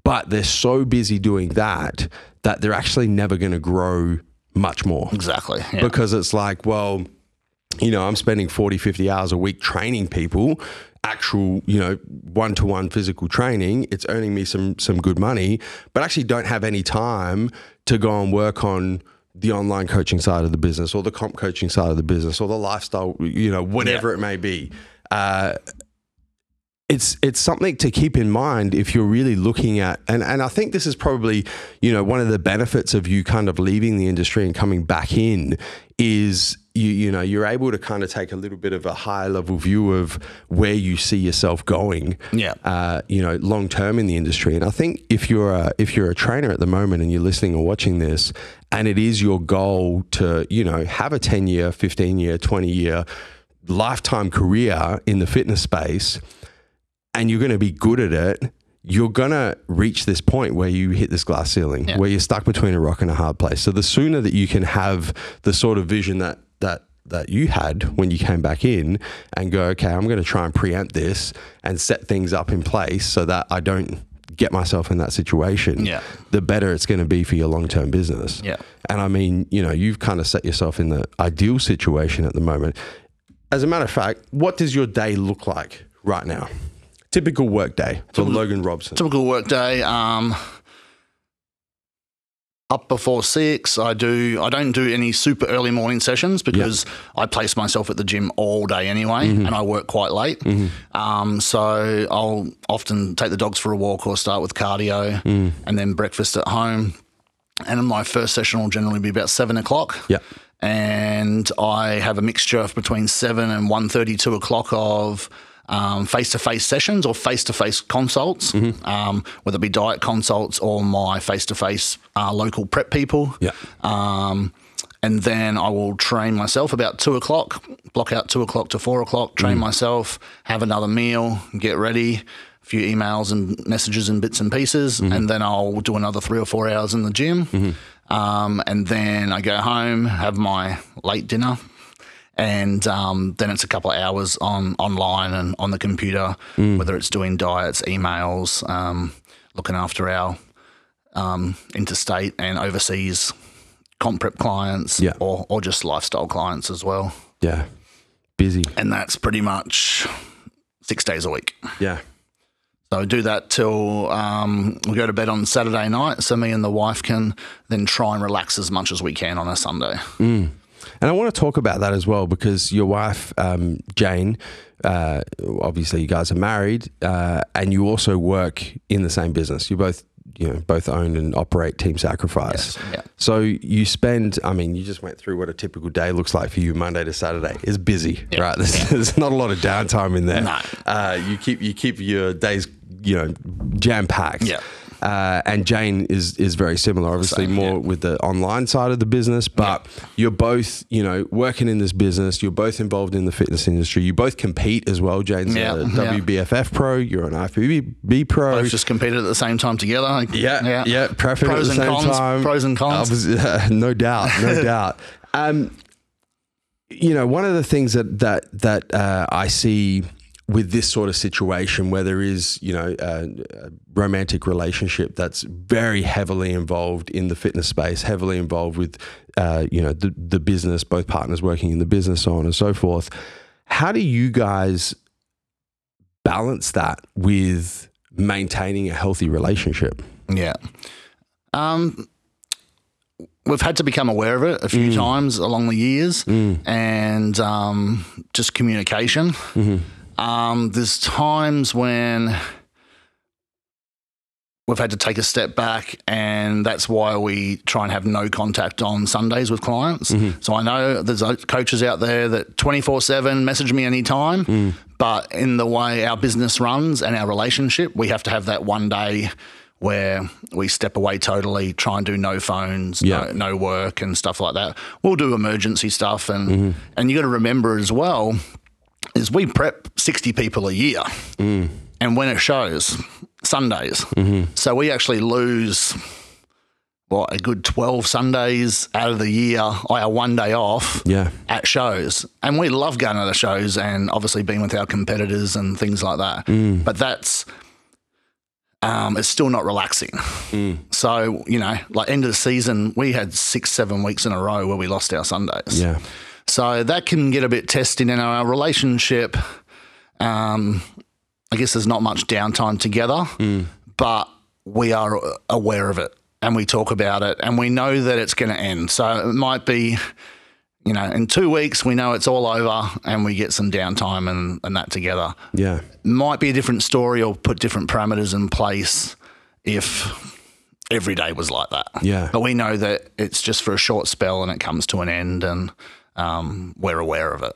But they're so busy doing that that they're actually never going to grow much more Exactly. Yeah. because it's like, well, you know, I'm spending 40, 50 hours a week training people, actual, you know, one to one physical training. It's earning me some some good money, but actually don't have any time to go and work on the online coaching side of the business or the comp coaching side of the business or the lifestyle, you know, whatever it may be. Uh, it's it's something to keep in mind if you're really looking at and and I think this is probably you know one of the benefits of you kind of leaving the industry and coming back in is you you know you're able to kind of take a little bit of a high level view of where you see yourself going Yeah. uh, you know long term in the industry and I think if you're a, if you're a trainer at the moment and you're listening or watching this and it is your goal to you know have a 10 year 15 year 20 year lifetime career in the fitness space and you're going to be good at it, you're going to reach this point where you hit this glass ceiling, Yeah. where you're stuck between a rock and a hard place. So the sooner that you can have the sort of vision that that that you had when you came back in and go, okay, I'm going to try and preempt this and set things up in place so that I don't get myself in that situation, Yeah. the better it's going to be for your long term business. Yeah. And I mean, you know, you've kind of set yourself in the ideal situation at the moment. As a matter of fact, what does your day look like right now? Typical work day for Logan Robson. Typical work day. Um, up before six. I do. I don't do any super early morning sessions because I place myself at the gym all day anyway, Mm-hmm. and I work quite late. Um, so I'll often take the dogs for a walk or start with cardio, Mm. and then breakfast at home. And my first session will generally be about seven o'clock. Yeah. and I have a mixture of between seven and 1.30, 2 o'clock of um, face-to-face sessions or face-to-face consults, um, whether it be diet consults or my face-to-face uh, local prep people. Yeah. Um, and then I will train myself about two o'clock, block out two o'clock to four o'clock, train myself, have another meal, get ready, a few emails and messages and bits and pieces, and then I'll do another three or four hours in the gym. Um, and then I go home, have my late dinner, and um, then it's a couple of hours on online and on the computer, whether it's doing diets, emails, um, looking after our um, interstate and overseas comp prep clients Yeah. or, or just lifestyle clients as well. Yeah. Busy. And that's pretty much six days a week. Yeah. So I do that till um, we go to bed on Saturday night. So me and the wife can then try and relax as much as we can on a Sunday. And I want to talk about that as well because your wife, um, Jane, uh, obviously you guys are married, uh, and you also work in the same business. You both, you know, both own and operate Team Sacrifice. Yes, yeah. So you spend, I mean, you just went through what a typical day looks like for you Monday to Saturday. It's busy, right? There's, there's not a lot of downtime in there. No. Uh, you keep you keep your days, you know, jam packed. Yeah. Uh, and Jane is is very similar, obviously Same, more yeah. with the online side of the business, but you're both, you know, working in this business. You're both involved in the fitness industry. You both compete as well. Jane's Yeah, a. WBFF pro. You're an IFBB pro. Both just competed at the same time together. Yeah, yeah, prepping Pros at the and same cons, time. Pros and cons. Obviously, no doubt, no doubt. Um, you know, one of the things that that that uh, I see with this sort of situation, where there is, you know, a, a romantic relationship that's very heavily involved in the fitness space, heavily involved with, uh, you know, the, the business, both partners working in the business, so on and so forth. How do you guys balance that with maintaining a healthy relationship? Yeah. Um, we've had to become aware of it a few times along the years, and um, just communication. Um, there's times when we've had to take a step back, and that's why we try and have no contact on Sundays with clients. Mm-hmm. So I know there's coaches out there that 24 7 message me anytime, mm. but in the way our business runs and our relationship, we have to have that one day where we step away totally, try and do no phones, Yeah. no, no work and stuff like that. We'll do emergency stuff, and mm-hmm. and you got to remember as well is we prep sixty people a year, and when it shows Sundays, so we actually lose. What a good twelve Sundays out of the year, our one day off Yeah. at shows, and we love going to the shows and obviously being with our competitors and things like that. Mm. But that's um, it's still not relaxing. Mm. So you know, like end of the season, we had six, seven weeks in a row where we lost our Sundays. Yeah. So that can get a bit testing in our relationship. Um, I guess there's not much downtime together, but we are aware of it and we talk about it and we know that it's going to end. So it might be, you know, in two weeks we know it's all over and we get some downtime and, and that together. Yeah. Might be a different story or put different parameters in place if every day was like that. Yeah. But we know that it's just for a short spell and it comes to an end and um, we're aware of it.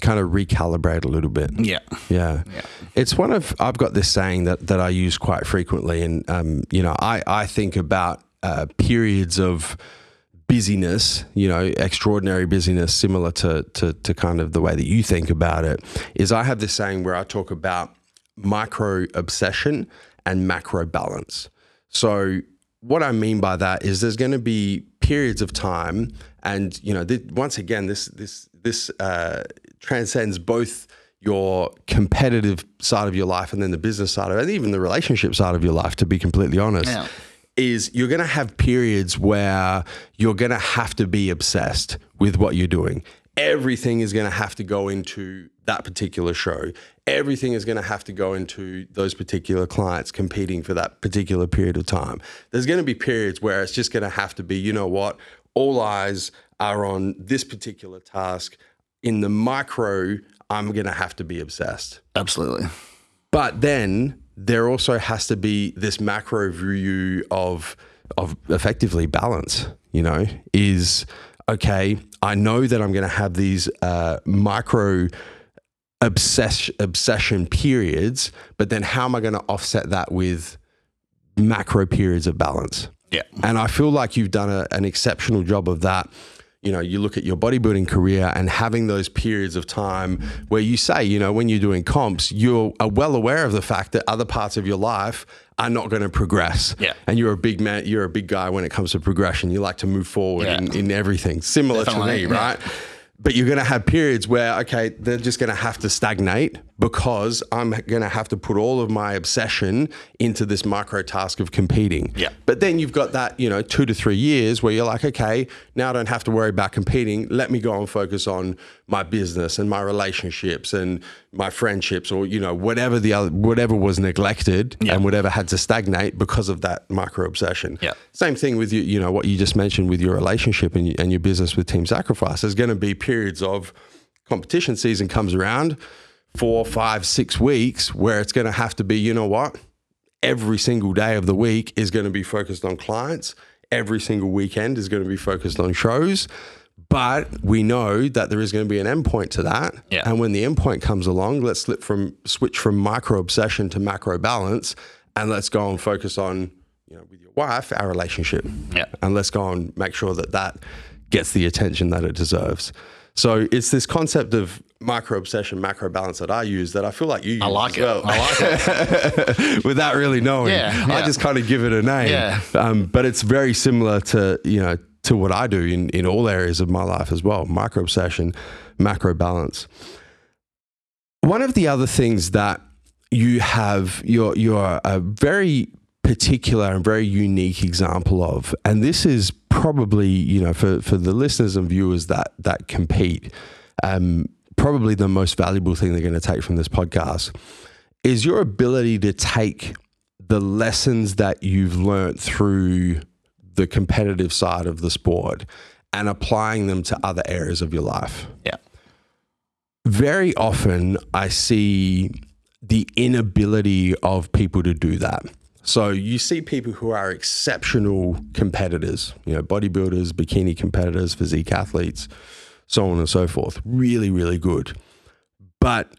Kind of recalibrate a little bit. Yeah. Yeah. It's one of, I've got this saying that, that I use quite frequently. And, um, you know, I, I think about uh, periods of busyness, you know, extraordinary busyness, similar to, to, to kind of the way that you think about it, is I have this saying where I talk about micro obsession and macro balance. So, what I mean by that is there's going to be periods of time, and you know, th- once again, this this this uh, transcends both your competitive side of your life and then the business side of it, and even the relationship side of your life. To be completely honest, Yeah. is you're going to have periods where you're going to have to be obsessed with what you're doing. Everything is going to have to go into that particular show. Everything is going to have to go into those particular clients competing for that particular period of time. There's going to be periods where it's just going to have to be, you know what, all eyes are on this particular task. In the micro, I'm going to have to be obsessed. Absolutely. But then there also has to be this macro view of of effectively balance. You know, is okay. I know that I'm going to have these uh, micro obsession obsession periods, but then how am I going to offset that with macro periods of balance? Yeah. And I feel like you've done a, an exceptional job of that. You know, you look at your bodybuilding career and having those periods of time where you say, you know, when you're doing comps, you are well aware of the fact that other parts of your life are not going to progress. Yeah. And you're a big man, you're a big guy when it comes to progression. You like to move forward Yeah. in, in everything, similar Definitely, to me, yeah. But you're going to have periods where, okay, they're just going to have to stagnate because I'm going to have to put all of my obsession into this micro task of competing. Yeah. But then you've got that, you know, two to three years where you're like, okay, now I don't have to worry about competing. Let me go and focus on my business and my relationships and my friendships or, you know, whatever the other, whatever was neglected Yeah. and whatever had to stagnate because of that micro obsession. Yeah. Same thing with you, you know, what you just mentioned with your relationship and, and your business with Team Sacrifice. There's going to be periods of competition season comes around, four, five, six weeks, where it's going to have to be, you know what? Every single day of the week is going to be focused on clients. Every single weekend is going to be focused on shows. But we know that there is going to be an endpoint to that. Yeah. And when the endpoint comes along, let's slip from switch from micro obsession to macro balance and let's go and focus on, you know, with your wife, our relationship. Yeah. And let's go and make sure that that gets the attention that it deserves. So it's this concept of micro obsession, macro balance that I use that I feel like you use I like as it. well. I like it. without really knowing. Yeah, I just kind of give it a name. Yeah. Um, but it's very similar to, you know, to what I do in, in all areas of my life as well. Micro obsession, macro balance. One of the other things that you have, you're, you're a very particular and very unique example of, and this is probably, you know, for, for the listeners and viewers that, that compete, um, probably the most valuable thing they're going to take from this podcast is your ability to take the lessons that you've learnt through the competitive side of the sport and applying them to other areas of your life. Yeah. Very often, I see the inability of people to do that. So you see people who are exceptional competitors, you know, bodybuilders, bikini competitors, physique athletes, so on and so forth. Really, really good. But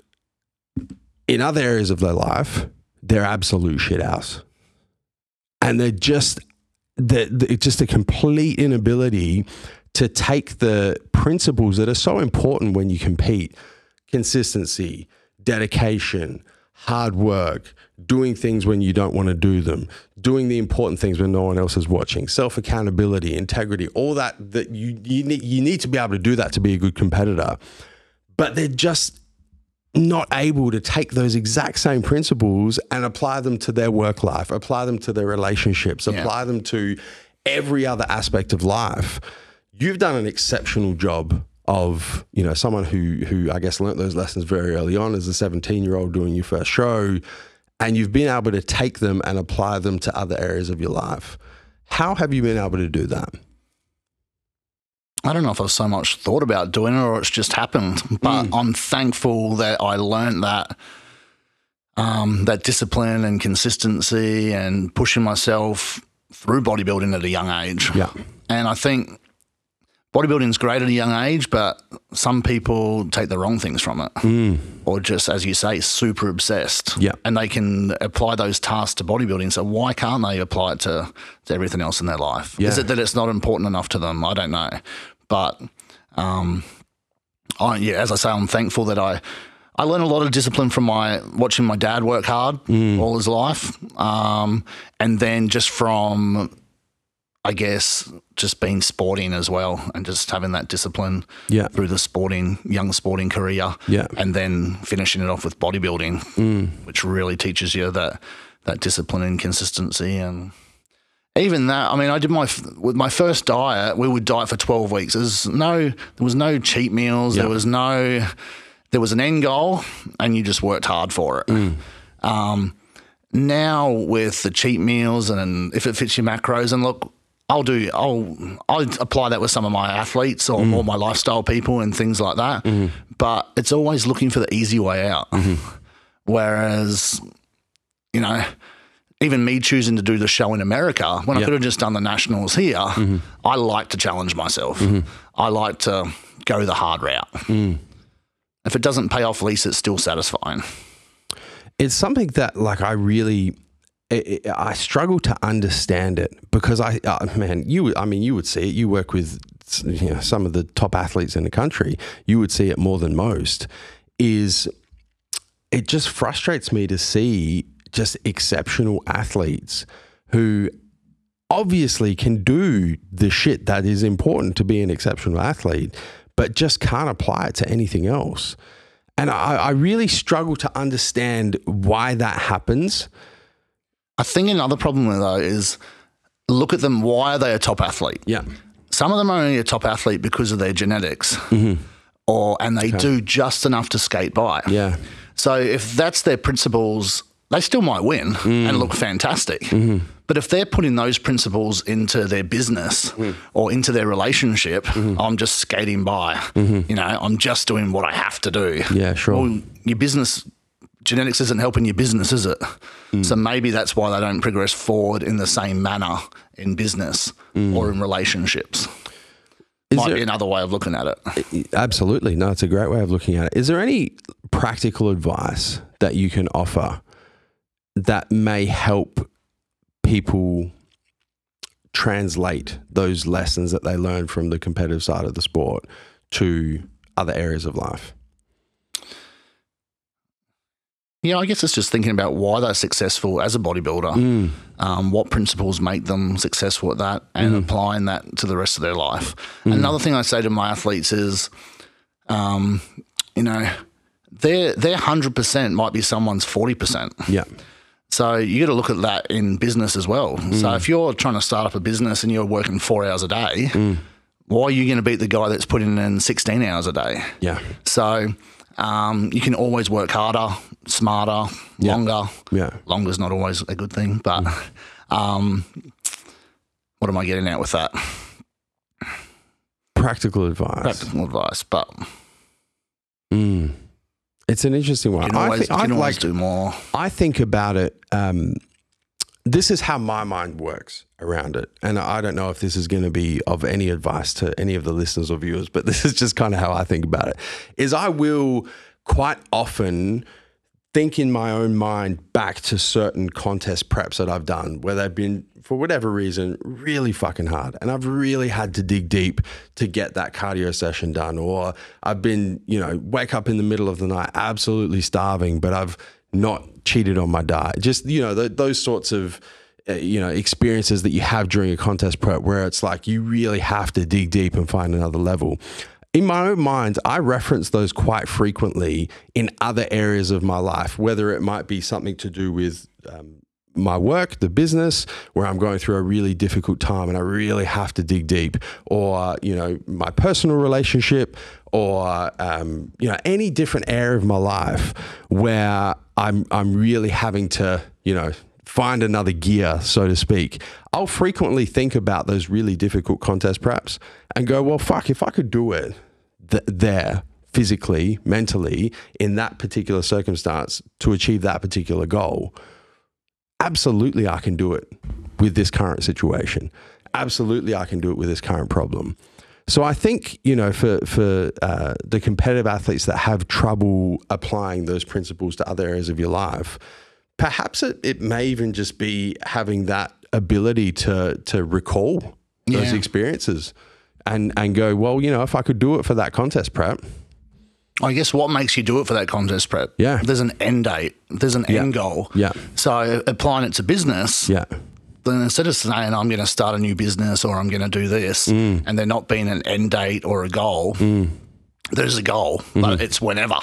in other areas of their life, they're absolute shit house. And they're just the, the, it's just a complete inability to take the principles that are so important when you compete consistency, dedication, hard work, doing things when you don't want to do them, doing the important things when no one else is watching, self accountability, integrity, all that that you you need you need to be able to do that to be a good competitor. But they're just not able to take those exact same principles and apply them to their work life, apply them to their relationships, apply them to every other aspect of life. You've done an exceptional job of, you know, someone who who I guess learnt those lessons very early on as a 17 year old doing your first show, and you've been able to take them and apply them to other areas of your life. How have you been able to do that? I don't know if I've so much thought about doing it or it's just happened, but I'm thankful that I learned that um, that discipline and consistency and pushing myself through bodybuilding at a young age. Yeah. And I think bodybuilding's great at a young age, but some people take the wrong things from it. Or just, as you say, super obsessed. Yeah. And they can apply those tasks to bodybuilding. So why can't they apply it to, to everything else in their life? Is it that it's not important enough to them? I don't know. But um, I, yeah, as I say, I'm thankful that I I learned a lot of discipline from my watching my dad work hard all his life, um, and then just from I guess just being sporting as well, and just having that discipline Yeah. through the sporting young sporting career, Yeah. and then finishing it off with bodybuilding, which really teaches you that that discipline and consistency and even that, I mean, I did my with my first diet. We would diet for twelve weeks. There's no, there was no cheat meals. Yeah. There was no, there was an end goal, and you just worked hard for it. Um, now with the cheat meals and if it fits your macros, and look, I'll do, I'll, I'll apply that with some of my athletes or mm. more my lifestyle people and things like that. Mm-hmm. But it's always looking for the easy way out. Mm-hmm. Whereas, you know, even me choosing to do the show in America when I could have just done the nationals here, mm-hmm. I like to challenge myself. I like to go the hard route. Mm. If it doesn't pay off, at least it's still satisfying. it's something that like I really I I struggle to understand it because I uh, man you I mean you would see it. You work with you know, some of the top athletes in the country. You would see it more than most. Is it just frustrates me to see just exceptional athletes who obviously can do the shit that is important to be an exceptional athlete but just can't apply it to anything else. And I, I really struggle to understand why that happens. I think another problem with though is look at them. Why are they a top athlete? Yeah. Some of them are only a top athlete because of their genetics, mm-hmm. or and they do just enough to skate by. Yeah. So if that's their principles, they still might win and mm. look fantastic. Mm-hmm. But if they're putting those principles into their business mm. or into their relationship, mm-hmm. I'm just skating by. You know, I'm just doing what I have to do. Yeah, sure. Well, your business genetics isn't helping your business, is it? Hmm. So maybe that's why they don't progress forward in the same manner in business hmm. or in relationships. Is Might there- be another way of looking at it. Absolutely. No, it's a great way of looking at it. Is there any practical advice that you can offer that may help people translate those lessons that they learn from the competitive side of the sport to other areas of life? Yeah, I guess it's just thinking about why they're successful as a bodybuilder, mm. um, what principles make them successful at that, and mm. applying that to the rest of their life. Mm. Another thing I say to my athletes is, um, you know, their their hundred percent might be someone's forty percent. Yeah. So you got to look at that in business as well. So if you're trying to start up a business and you're working four hours a day, why are you going to beat the guy that's putting in sixteen hours a day? Yeah. So um, you can always work harder, smarter, longer. Yeah. Longer's not always a good thing, but um, what am I getting at with that? Practical advice. Practical advice, but Mm. It's an interesting one. always, I, thi- you can I always like do more. I think about it. Um, this is how my mind works around it, and I don't know if this is going to be of any advice to any of the listeners or viewers, but this is just kind of how I think about it. Is I will quite often think in my own mind back to certain contest preps that I've done where they've been, for whatever reason, really fucking hard. And I've really had to dig deep to get that cardio session done. Or I've been, you know, wake up in the middle of the night absolutely starving, but I've not cheated on my diet. Just, you know, th- those sorts of. Uh, you know experiences that you have during a contest prep where it's like you really have to dig deep and find another level in my own mind, I reference those quite frequently in other areas of my life, whether it might be something to do with um, my work, the business, where I'm going through a really difficult time and I really have to dig deep, or you know, my personal relationship, or um, you know, any different area of my life where I'm I'm really having to, you know, find another gear, so to speak, I'll frequently think about those really difficult contest preps and go, well, fuck, if I could do it th- there physically, mentally, in that particular circumstance to achieve that particular goal, absolutely I can do it with this current situation. Absolutely I can do it with this current problem. So I think you know for for uh, the competitive athletes that have trouble applying those principles to other areas of your life, perhaps it, it may even just be having that ability to to recall those Yeah. experiences and and go well you know if I could do it for that contest prep I guess what makes you do it for that contest prep? Yeah. There's an end date. There's an end goal. Yeah. So applying it to business, yeah then instead of saying I'm going to start a new business or I'm going to do this, Mm. and there not being an end date or a goal, there's a goal, Mm-hmm. but it's whenever.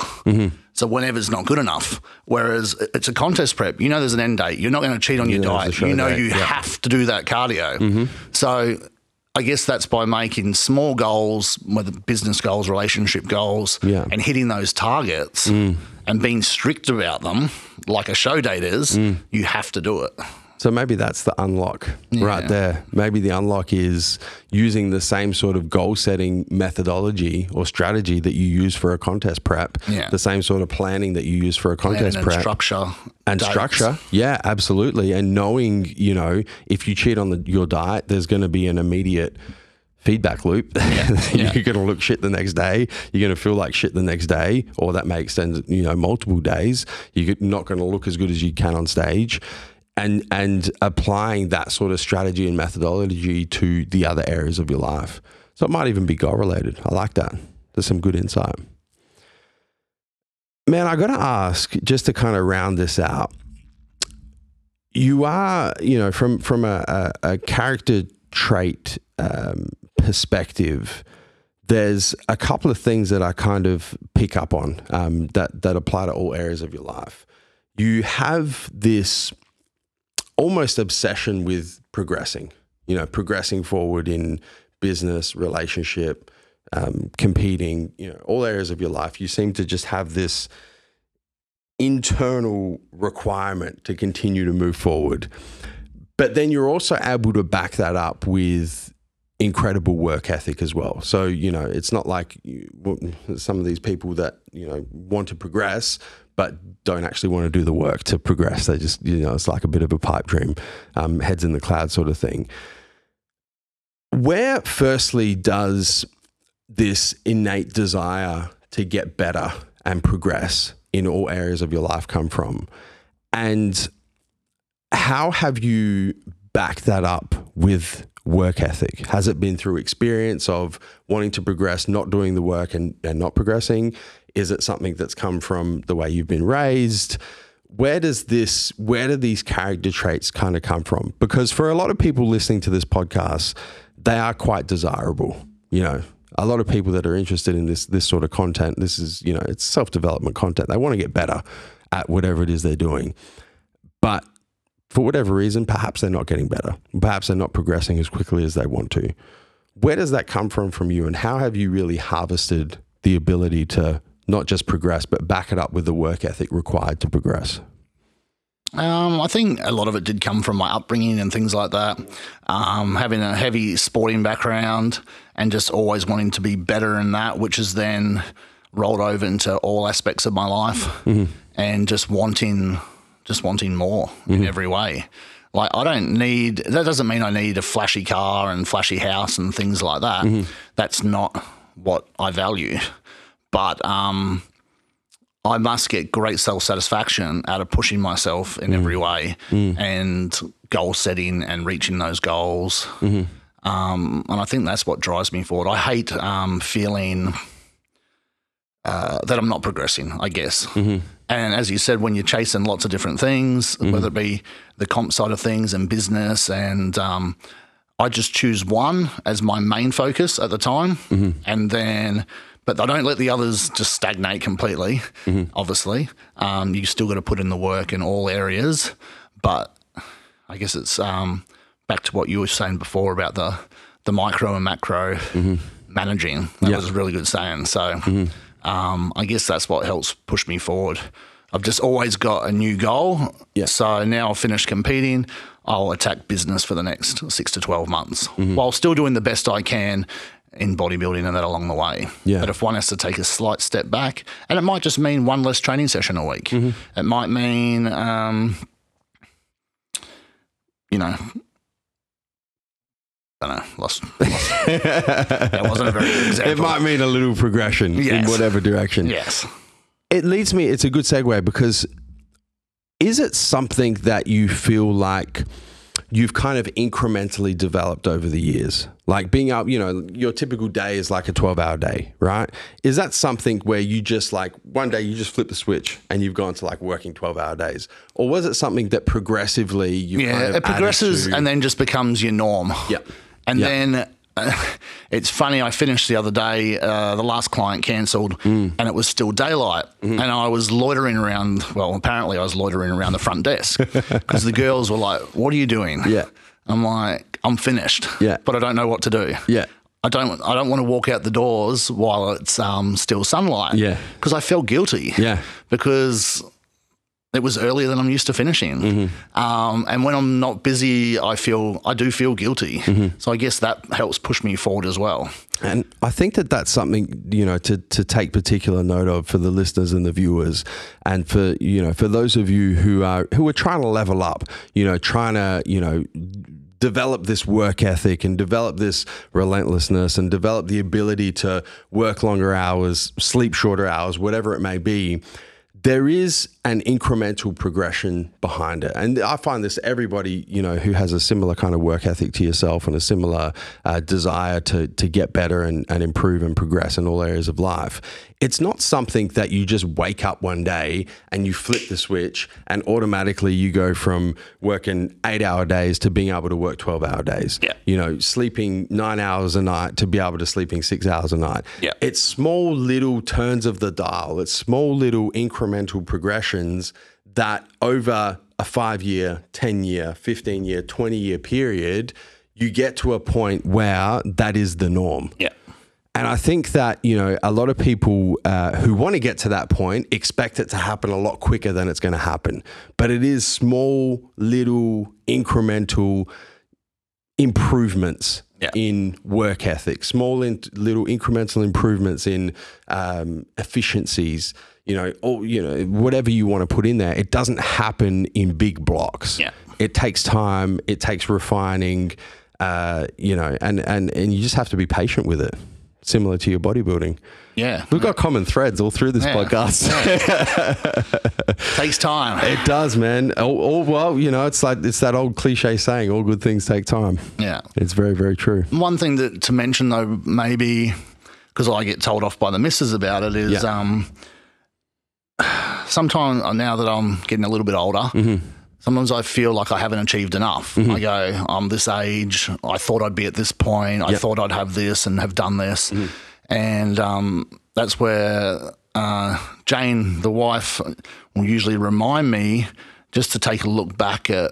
So whenever's not good enough. Whereas it's a contest prep, you know there's an end date. You're not going to cheat on your know there's a diet. You know date, you yeah. Mm-hmm. have to do that cardio. So I guess that's by making small goals, whether business goals, relationship goals, Yeah. Mm. and hitting those targets and being strict about them, like a show date is, Mm. you have to do it. So maybe that's the unlock right there. Maybe the unlock is using the same sort of goal setting methodology or strategy that you use for a contest prep. Yeah. The same sort of planning that you use for a contest and prep. structure. and dates. structure. Yeah, absolutely. And knowing, you know, if you cheat on the, your diet, there's going to be an immediate feedback loop. yeah. You're going to look shit the next day. You're going to feel like shit the next day, or that may extend, you know, multiple days. You're not going to look as good as you can on stage. And, and applying that sort of strategy and methodology to the other areas of your life. So it might even be goal related. I like that. There's some good insight. Man, I got to ask, just to kind of round this out, you are, you know, from from a, a, a character trait um, perspective, there's a couple of things that I kind of pick up on um, that that apply to all areas of your life. You have this almost obsession with progressing, you know, progressing forward in business, relationship, um, competing, you know, all areas of your life. You seem to just have this internal requirement to continue to move forward. But then you're also able to back that up with incredible work ethic as well. So, you know, it's not like you, some of these people that, you know, want to progress, but don't actually want to do the work to progress. They just, you know, it's like a bit of a pipe dream, um, heads in the cloud sort of thing. Where, firstly, does this innate desire to get better and progress in all areas of your life come from? And how have you backed that up with work ethic? Has it been through experience of wanting to progress, not doing the work and, and not progressing? Is it something that's come from the way you've been raised? Where does this, where do these character traits kind of come from? Because for a lot of people listening to this podcast, they are quite desirable. You know, a lot of people that are interested in this this sort of content, this is, you know, it's self-development content. They want to get better at whatever it is they're doing. But for whatever reason, perhaps they're not getting better. Perhaps they're not progressing as quickly as they want to. Where does that come from from you? And how have you really harvested the ability to not just progress, but back it up with the work ethic required to progress? Um, I think a lot of it did come from my upbringing and things like that. Um, having a heavy sporting background and just always wanting to be better in that, which has then rolled over into all aspects of my life and just wanting, just wanting more in every way. Like I don't need. That doesn't mean I need a flashy car and flashy house and things like that. That's not what I value. But um, I must get great self satisfaction out of pushing myself in every way and goal setting and reaching those goals. Um, and I think that's what drives me forward. I hate um, feeling uh, that I'm not progressing, I guess. And as you said, when you're chasing lots of different things, whether it be the comp side of things and business, and um, I just choose one as my main focus at the time, and then. But I don't let the others just stagnate completely. Obviously, um, you still got to put in the work in all areas. But I guess it's um, back to what you were saying before about the the micro and macro managing. That Yeah. was a really good saying. So um, I guess that's what helps push me forward I've just always got a new goal. Yeah. So now I've finished competing. I'll attack business for the next six to 12 months while still doing the best I can in bodybuilding and that along the way. Yeah. But if one has to take a slight step back, and it might just mean one less training session a week, it might mean, um, you know, I don't know, lost. lost. that wasn't a very good example. It might mean a little progression in whatever direction. Yes. It leads me, it's a good segue because is it something that you feel like you've kind of incrementally developed over the years? Like being up, you know, your typical day is like a 12 hour day, right? Is that something where you just like one day you just flip the switch and you've gone to like working 12 hour days? Or was it something that progressively you Yeah, kind of it progresses to- and then just becomes your norm. Yeah. And Yeah. then uh, it's funny, I finished the other day, uh, the last client cancelled Mm. and it was still daylight. Mm-hmm. And I was loitering around, well, apparently I was loitering around the front desk because the girls were like, What are you doing? Yeah. I'm like, I'm finished. Yeah. But I don't know what to do. Yeah. I don't. I don't want to walk out the doors while it's um, still sunlight. Yeah. because I felt guilty. Yeah. because it was earlier than I'm used to finishing. Mm-hmm. Um, and when I'm not busy, I feel I do feel guilty. Mm-hmm. So I guess that helps push me forward as well. And I think that that's something you know to to take particular note of for the listeners and the viewers, and for you know for those of you who are who are trying to level up, you know, trying to you know develop this work ethic and develop this relentlessness and develop the ability to work longer hours, sleep shorter hours, whatever it may be there is an incremental progression behind it. And I find this everybody, you know, who has a similar kind of work ethic to yourself and a similar uh, desire to, to get better and, and improve and progress in all areas of life. It's not something that you just wake up one day and you flip the switch and automatically you go from working eight hour days to being able to work 12 hour days. Yeah. You know, sleeping nine hours a night to be able to sleeping six hours a night. Yeah. It's small little turns of the dial. It's small little incremental progressions that over a five year, 10 year, 15 year, 20 year period, you get to a point where that is the norm. Yeah. And I think that, you know, a lot of people uh, who want to get to that point expect it to happen a lot quicker than it's going to happen. But it is small, little, incremental improvements Yeah. in work ethic, small, in, little incremental improvements in um, efficiencies. You know, or you know, whatever you want to put in there, it doesn't happen in big blocks. Yeah. it takes time. It takes refining. Uh, you know, and and and you just have to be patient with it. Similar to your bodybuilding, Yeah. we've got common threads all through this Yeah. podcast. Takes time. It does, man. All, all, well, you know, it's like it's that old cliche saying: "All good things take time." Yeah. It's very, very true. One thing that to mention though, maybe because I get told off by the missus about it is Yeah. um, sometimes now that I'm getting a little bit older, Mm-hmm. Sometimes I feel like I haven't achieved enough. I go, I'm this age. I thought I'd be at this point. I Yep. thought I'd have this and have done this, Mm-hmm. and um, that's where uh, Jane, the wife, will usually remind me just to take a look back at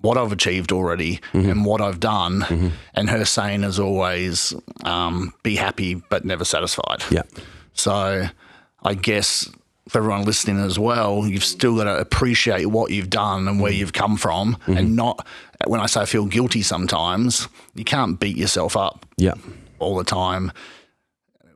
what I've achieved already Mm-hmm. and what I've done. And her saying is always, um, be happy but never satisfied. Yeah, So I guess for everyone listening as well, you've still got to appreciate what you've done and where mm. you've come from mm-hmm. and not, when I say I feel guilty sometimes, you can't beat yourself up yeah, all the time.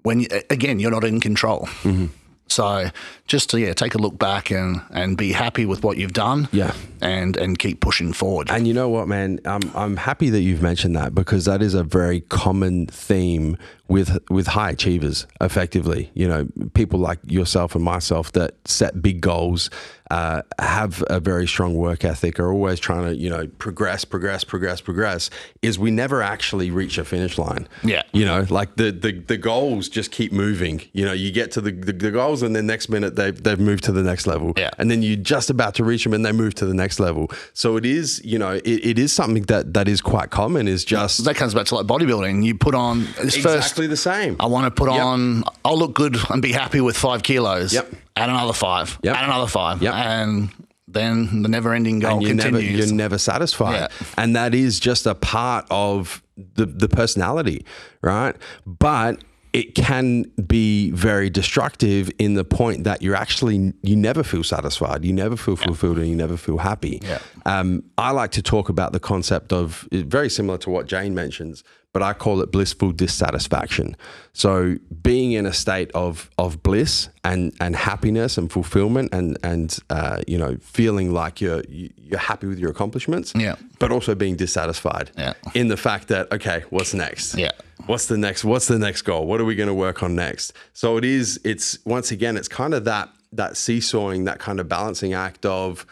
When you, again, you're not in control. Mm-hmm. So just to yeah, take a look back and and be happy with what you've done. Yeah. and and keep pushing forward. And you know what, man? I'm I'm happy that you've mentioned that because that is a very common theme with with high achievers. Effectively, you know, people like yourself and myself that set big goals, uh, have a very strong work ethic, are always trying to you know progress, progress, progress, progress. Is we never actually reach a finish line. Yeah. you know, like the the, the goals just keep moving. You know, you get to the, the, the goals, and then next minute they've they've moved to the next level. Yeah. and then you're just about to reach them, and they move to the next level. So it is, you know, it, it is something that that is quite common. Is just that comes back to like bodybuilding. You put on it's first. exactly the same. I want to put Yep. on. I'll look good and be happy with five kilos. Yep. Add another five. Yep. Add another five. Yep. And then the never-ending goal and you're never, continues. you're never satisfied. Yeah. And that is just a part of the, the personality, right? But it can be very destructive in the point that you're actually you never feel satisfied, you never feel fulfilled, and you never feel happy. Yeah. Um, I like to talk about the concept of very similar to what Jane mentions, but I call it blissful dissatisfaction. So being in a state of of bliss and and happiness and fulfillment and and uh, you know feeling like you're you're happy with your accomplishments, Yeah. but also being dissatisfied Yeah. in the fact that okay, what's next? Yeah. What's the next? What's the next goal? What are we going to work on next? So it is. It's once again, it's kind of that that seesawing, that kind of balancing act of,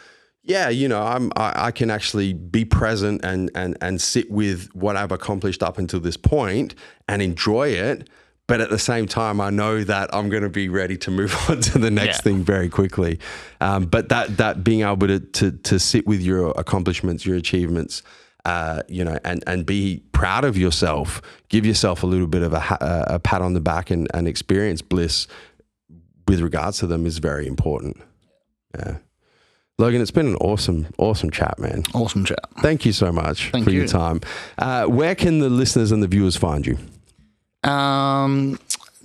yeah, you know, I'm I, I can actually be present and and and sit with what I've accomplished up until this point and enjoy it. But at the same time, I know that I'm going to be ready to move on to the next Yeah. thing very quickly. Um, but that that being able to, to to sit with your accomplishments, your achievements, uh, you know, and and be proud of yourself, give yourself a little bit of a, a pat on the back, and, and experience bliss with regards to them is very important. Yeah, Logan, it's been an awesome, awesome chat, man. Awesome chat. Thank you so much Thank for your time. Uh, where can the listeners and the viewers find you? Um,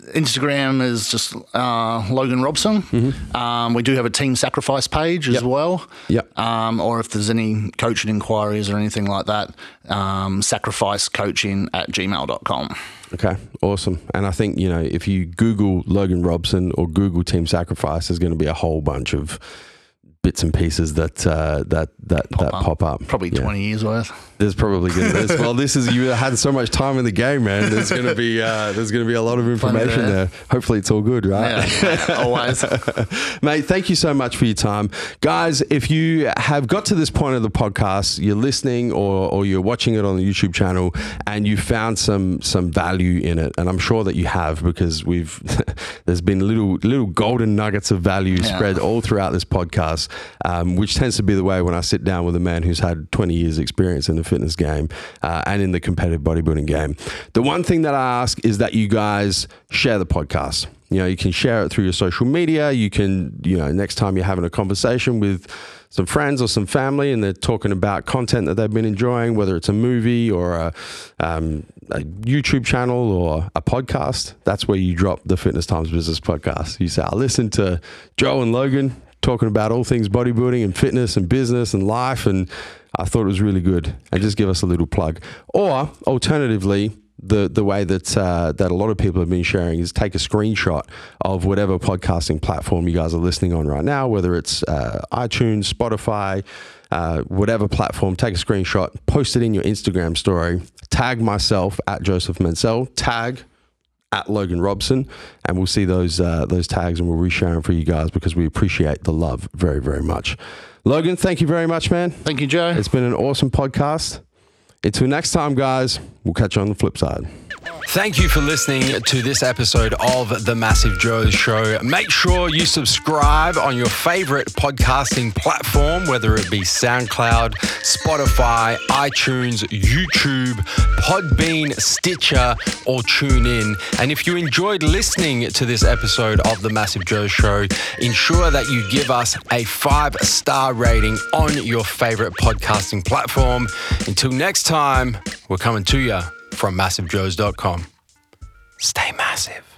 Instagram is just uh, Logan Robson. Um, we do have a team sacrifice page as well. Yep. Um, or if there's any coaching inquiries or anything like that, um, sacrificecoaching at gmail.com. Okay, awesome. And I think you know if you Google Logan Robson or Google Team Sacrifice, there's going to be a whole bunch of bits and pieces that uh, that that that up. pop up. Probably Yeah. 20 years worth. There's probably going to well. This is you had so much time in the game, man. There's going to be uh, there's going to be a lot of information there. there. Hopefully, it's all good, right? Yeah, always. Mate, thank you so much for your time. Guys, if you have got to this point of the podcast, you're listening or, or you're watching it on the YouTube channel and you found some some value in it, and I'm sure that you have because we've there's been little little golden nuggets of value Yeah. spread all throughout this podcast, um, which tends to be the way when I sit down with a man who's had 20 years experience in the fitness game uh, and in the competitive bodybuilding game. The one thing that I ask is that you guys share the podcast. You know, you can share it through your social media. You can, you know, next time you're having a conversation with some friends or some family and they're talking about content that they've been enjoying, whether it's a movie or a, um, a YouTube channel or a podcast, that's where you drop the Fitness Times Business podcast. You say, I listened to Joe and Logan talking about all things bodybuilding and fitness and business and life. And I thought it was really good. And just give us a little plug. Or alternatively, the the way that uh, that a lot of people have been sharing is take a screenshot of whatever podcasting platform you guys are listening on right now, whether it's uh, iTunes, Spotify, uh, whatever platform. Take a screenshot, post it in your Instagram story, tag myself at Joseph Mansell, tag at Logan Robson, and we'll see those uh, those tags and we'll reshare them for you guys because we appreciate the love very very much. Logan, thank you very much, man. Thank you, Joe. It's been an awesome podcast. Until next time, guys, we'll catch you on the flip side. Thank you for listening to this episode of The Massive Joe Show. Make sure you subscribe on your favorite podcasting platform, whether it be SoundCloud, Spotify, iTunes, YouTube, Podbean, Stitcher, or TuneIn. And if you enjoyed listening to this episode of The Massive Joe Show, ensure that you give us a five star rating on your favorite podcasting platform. Until next time, we're coming to you from massivejoes.com. Stay massive.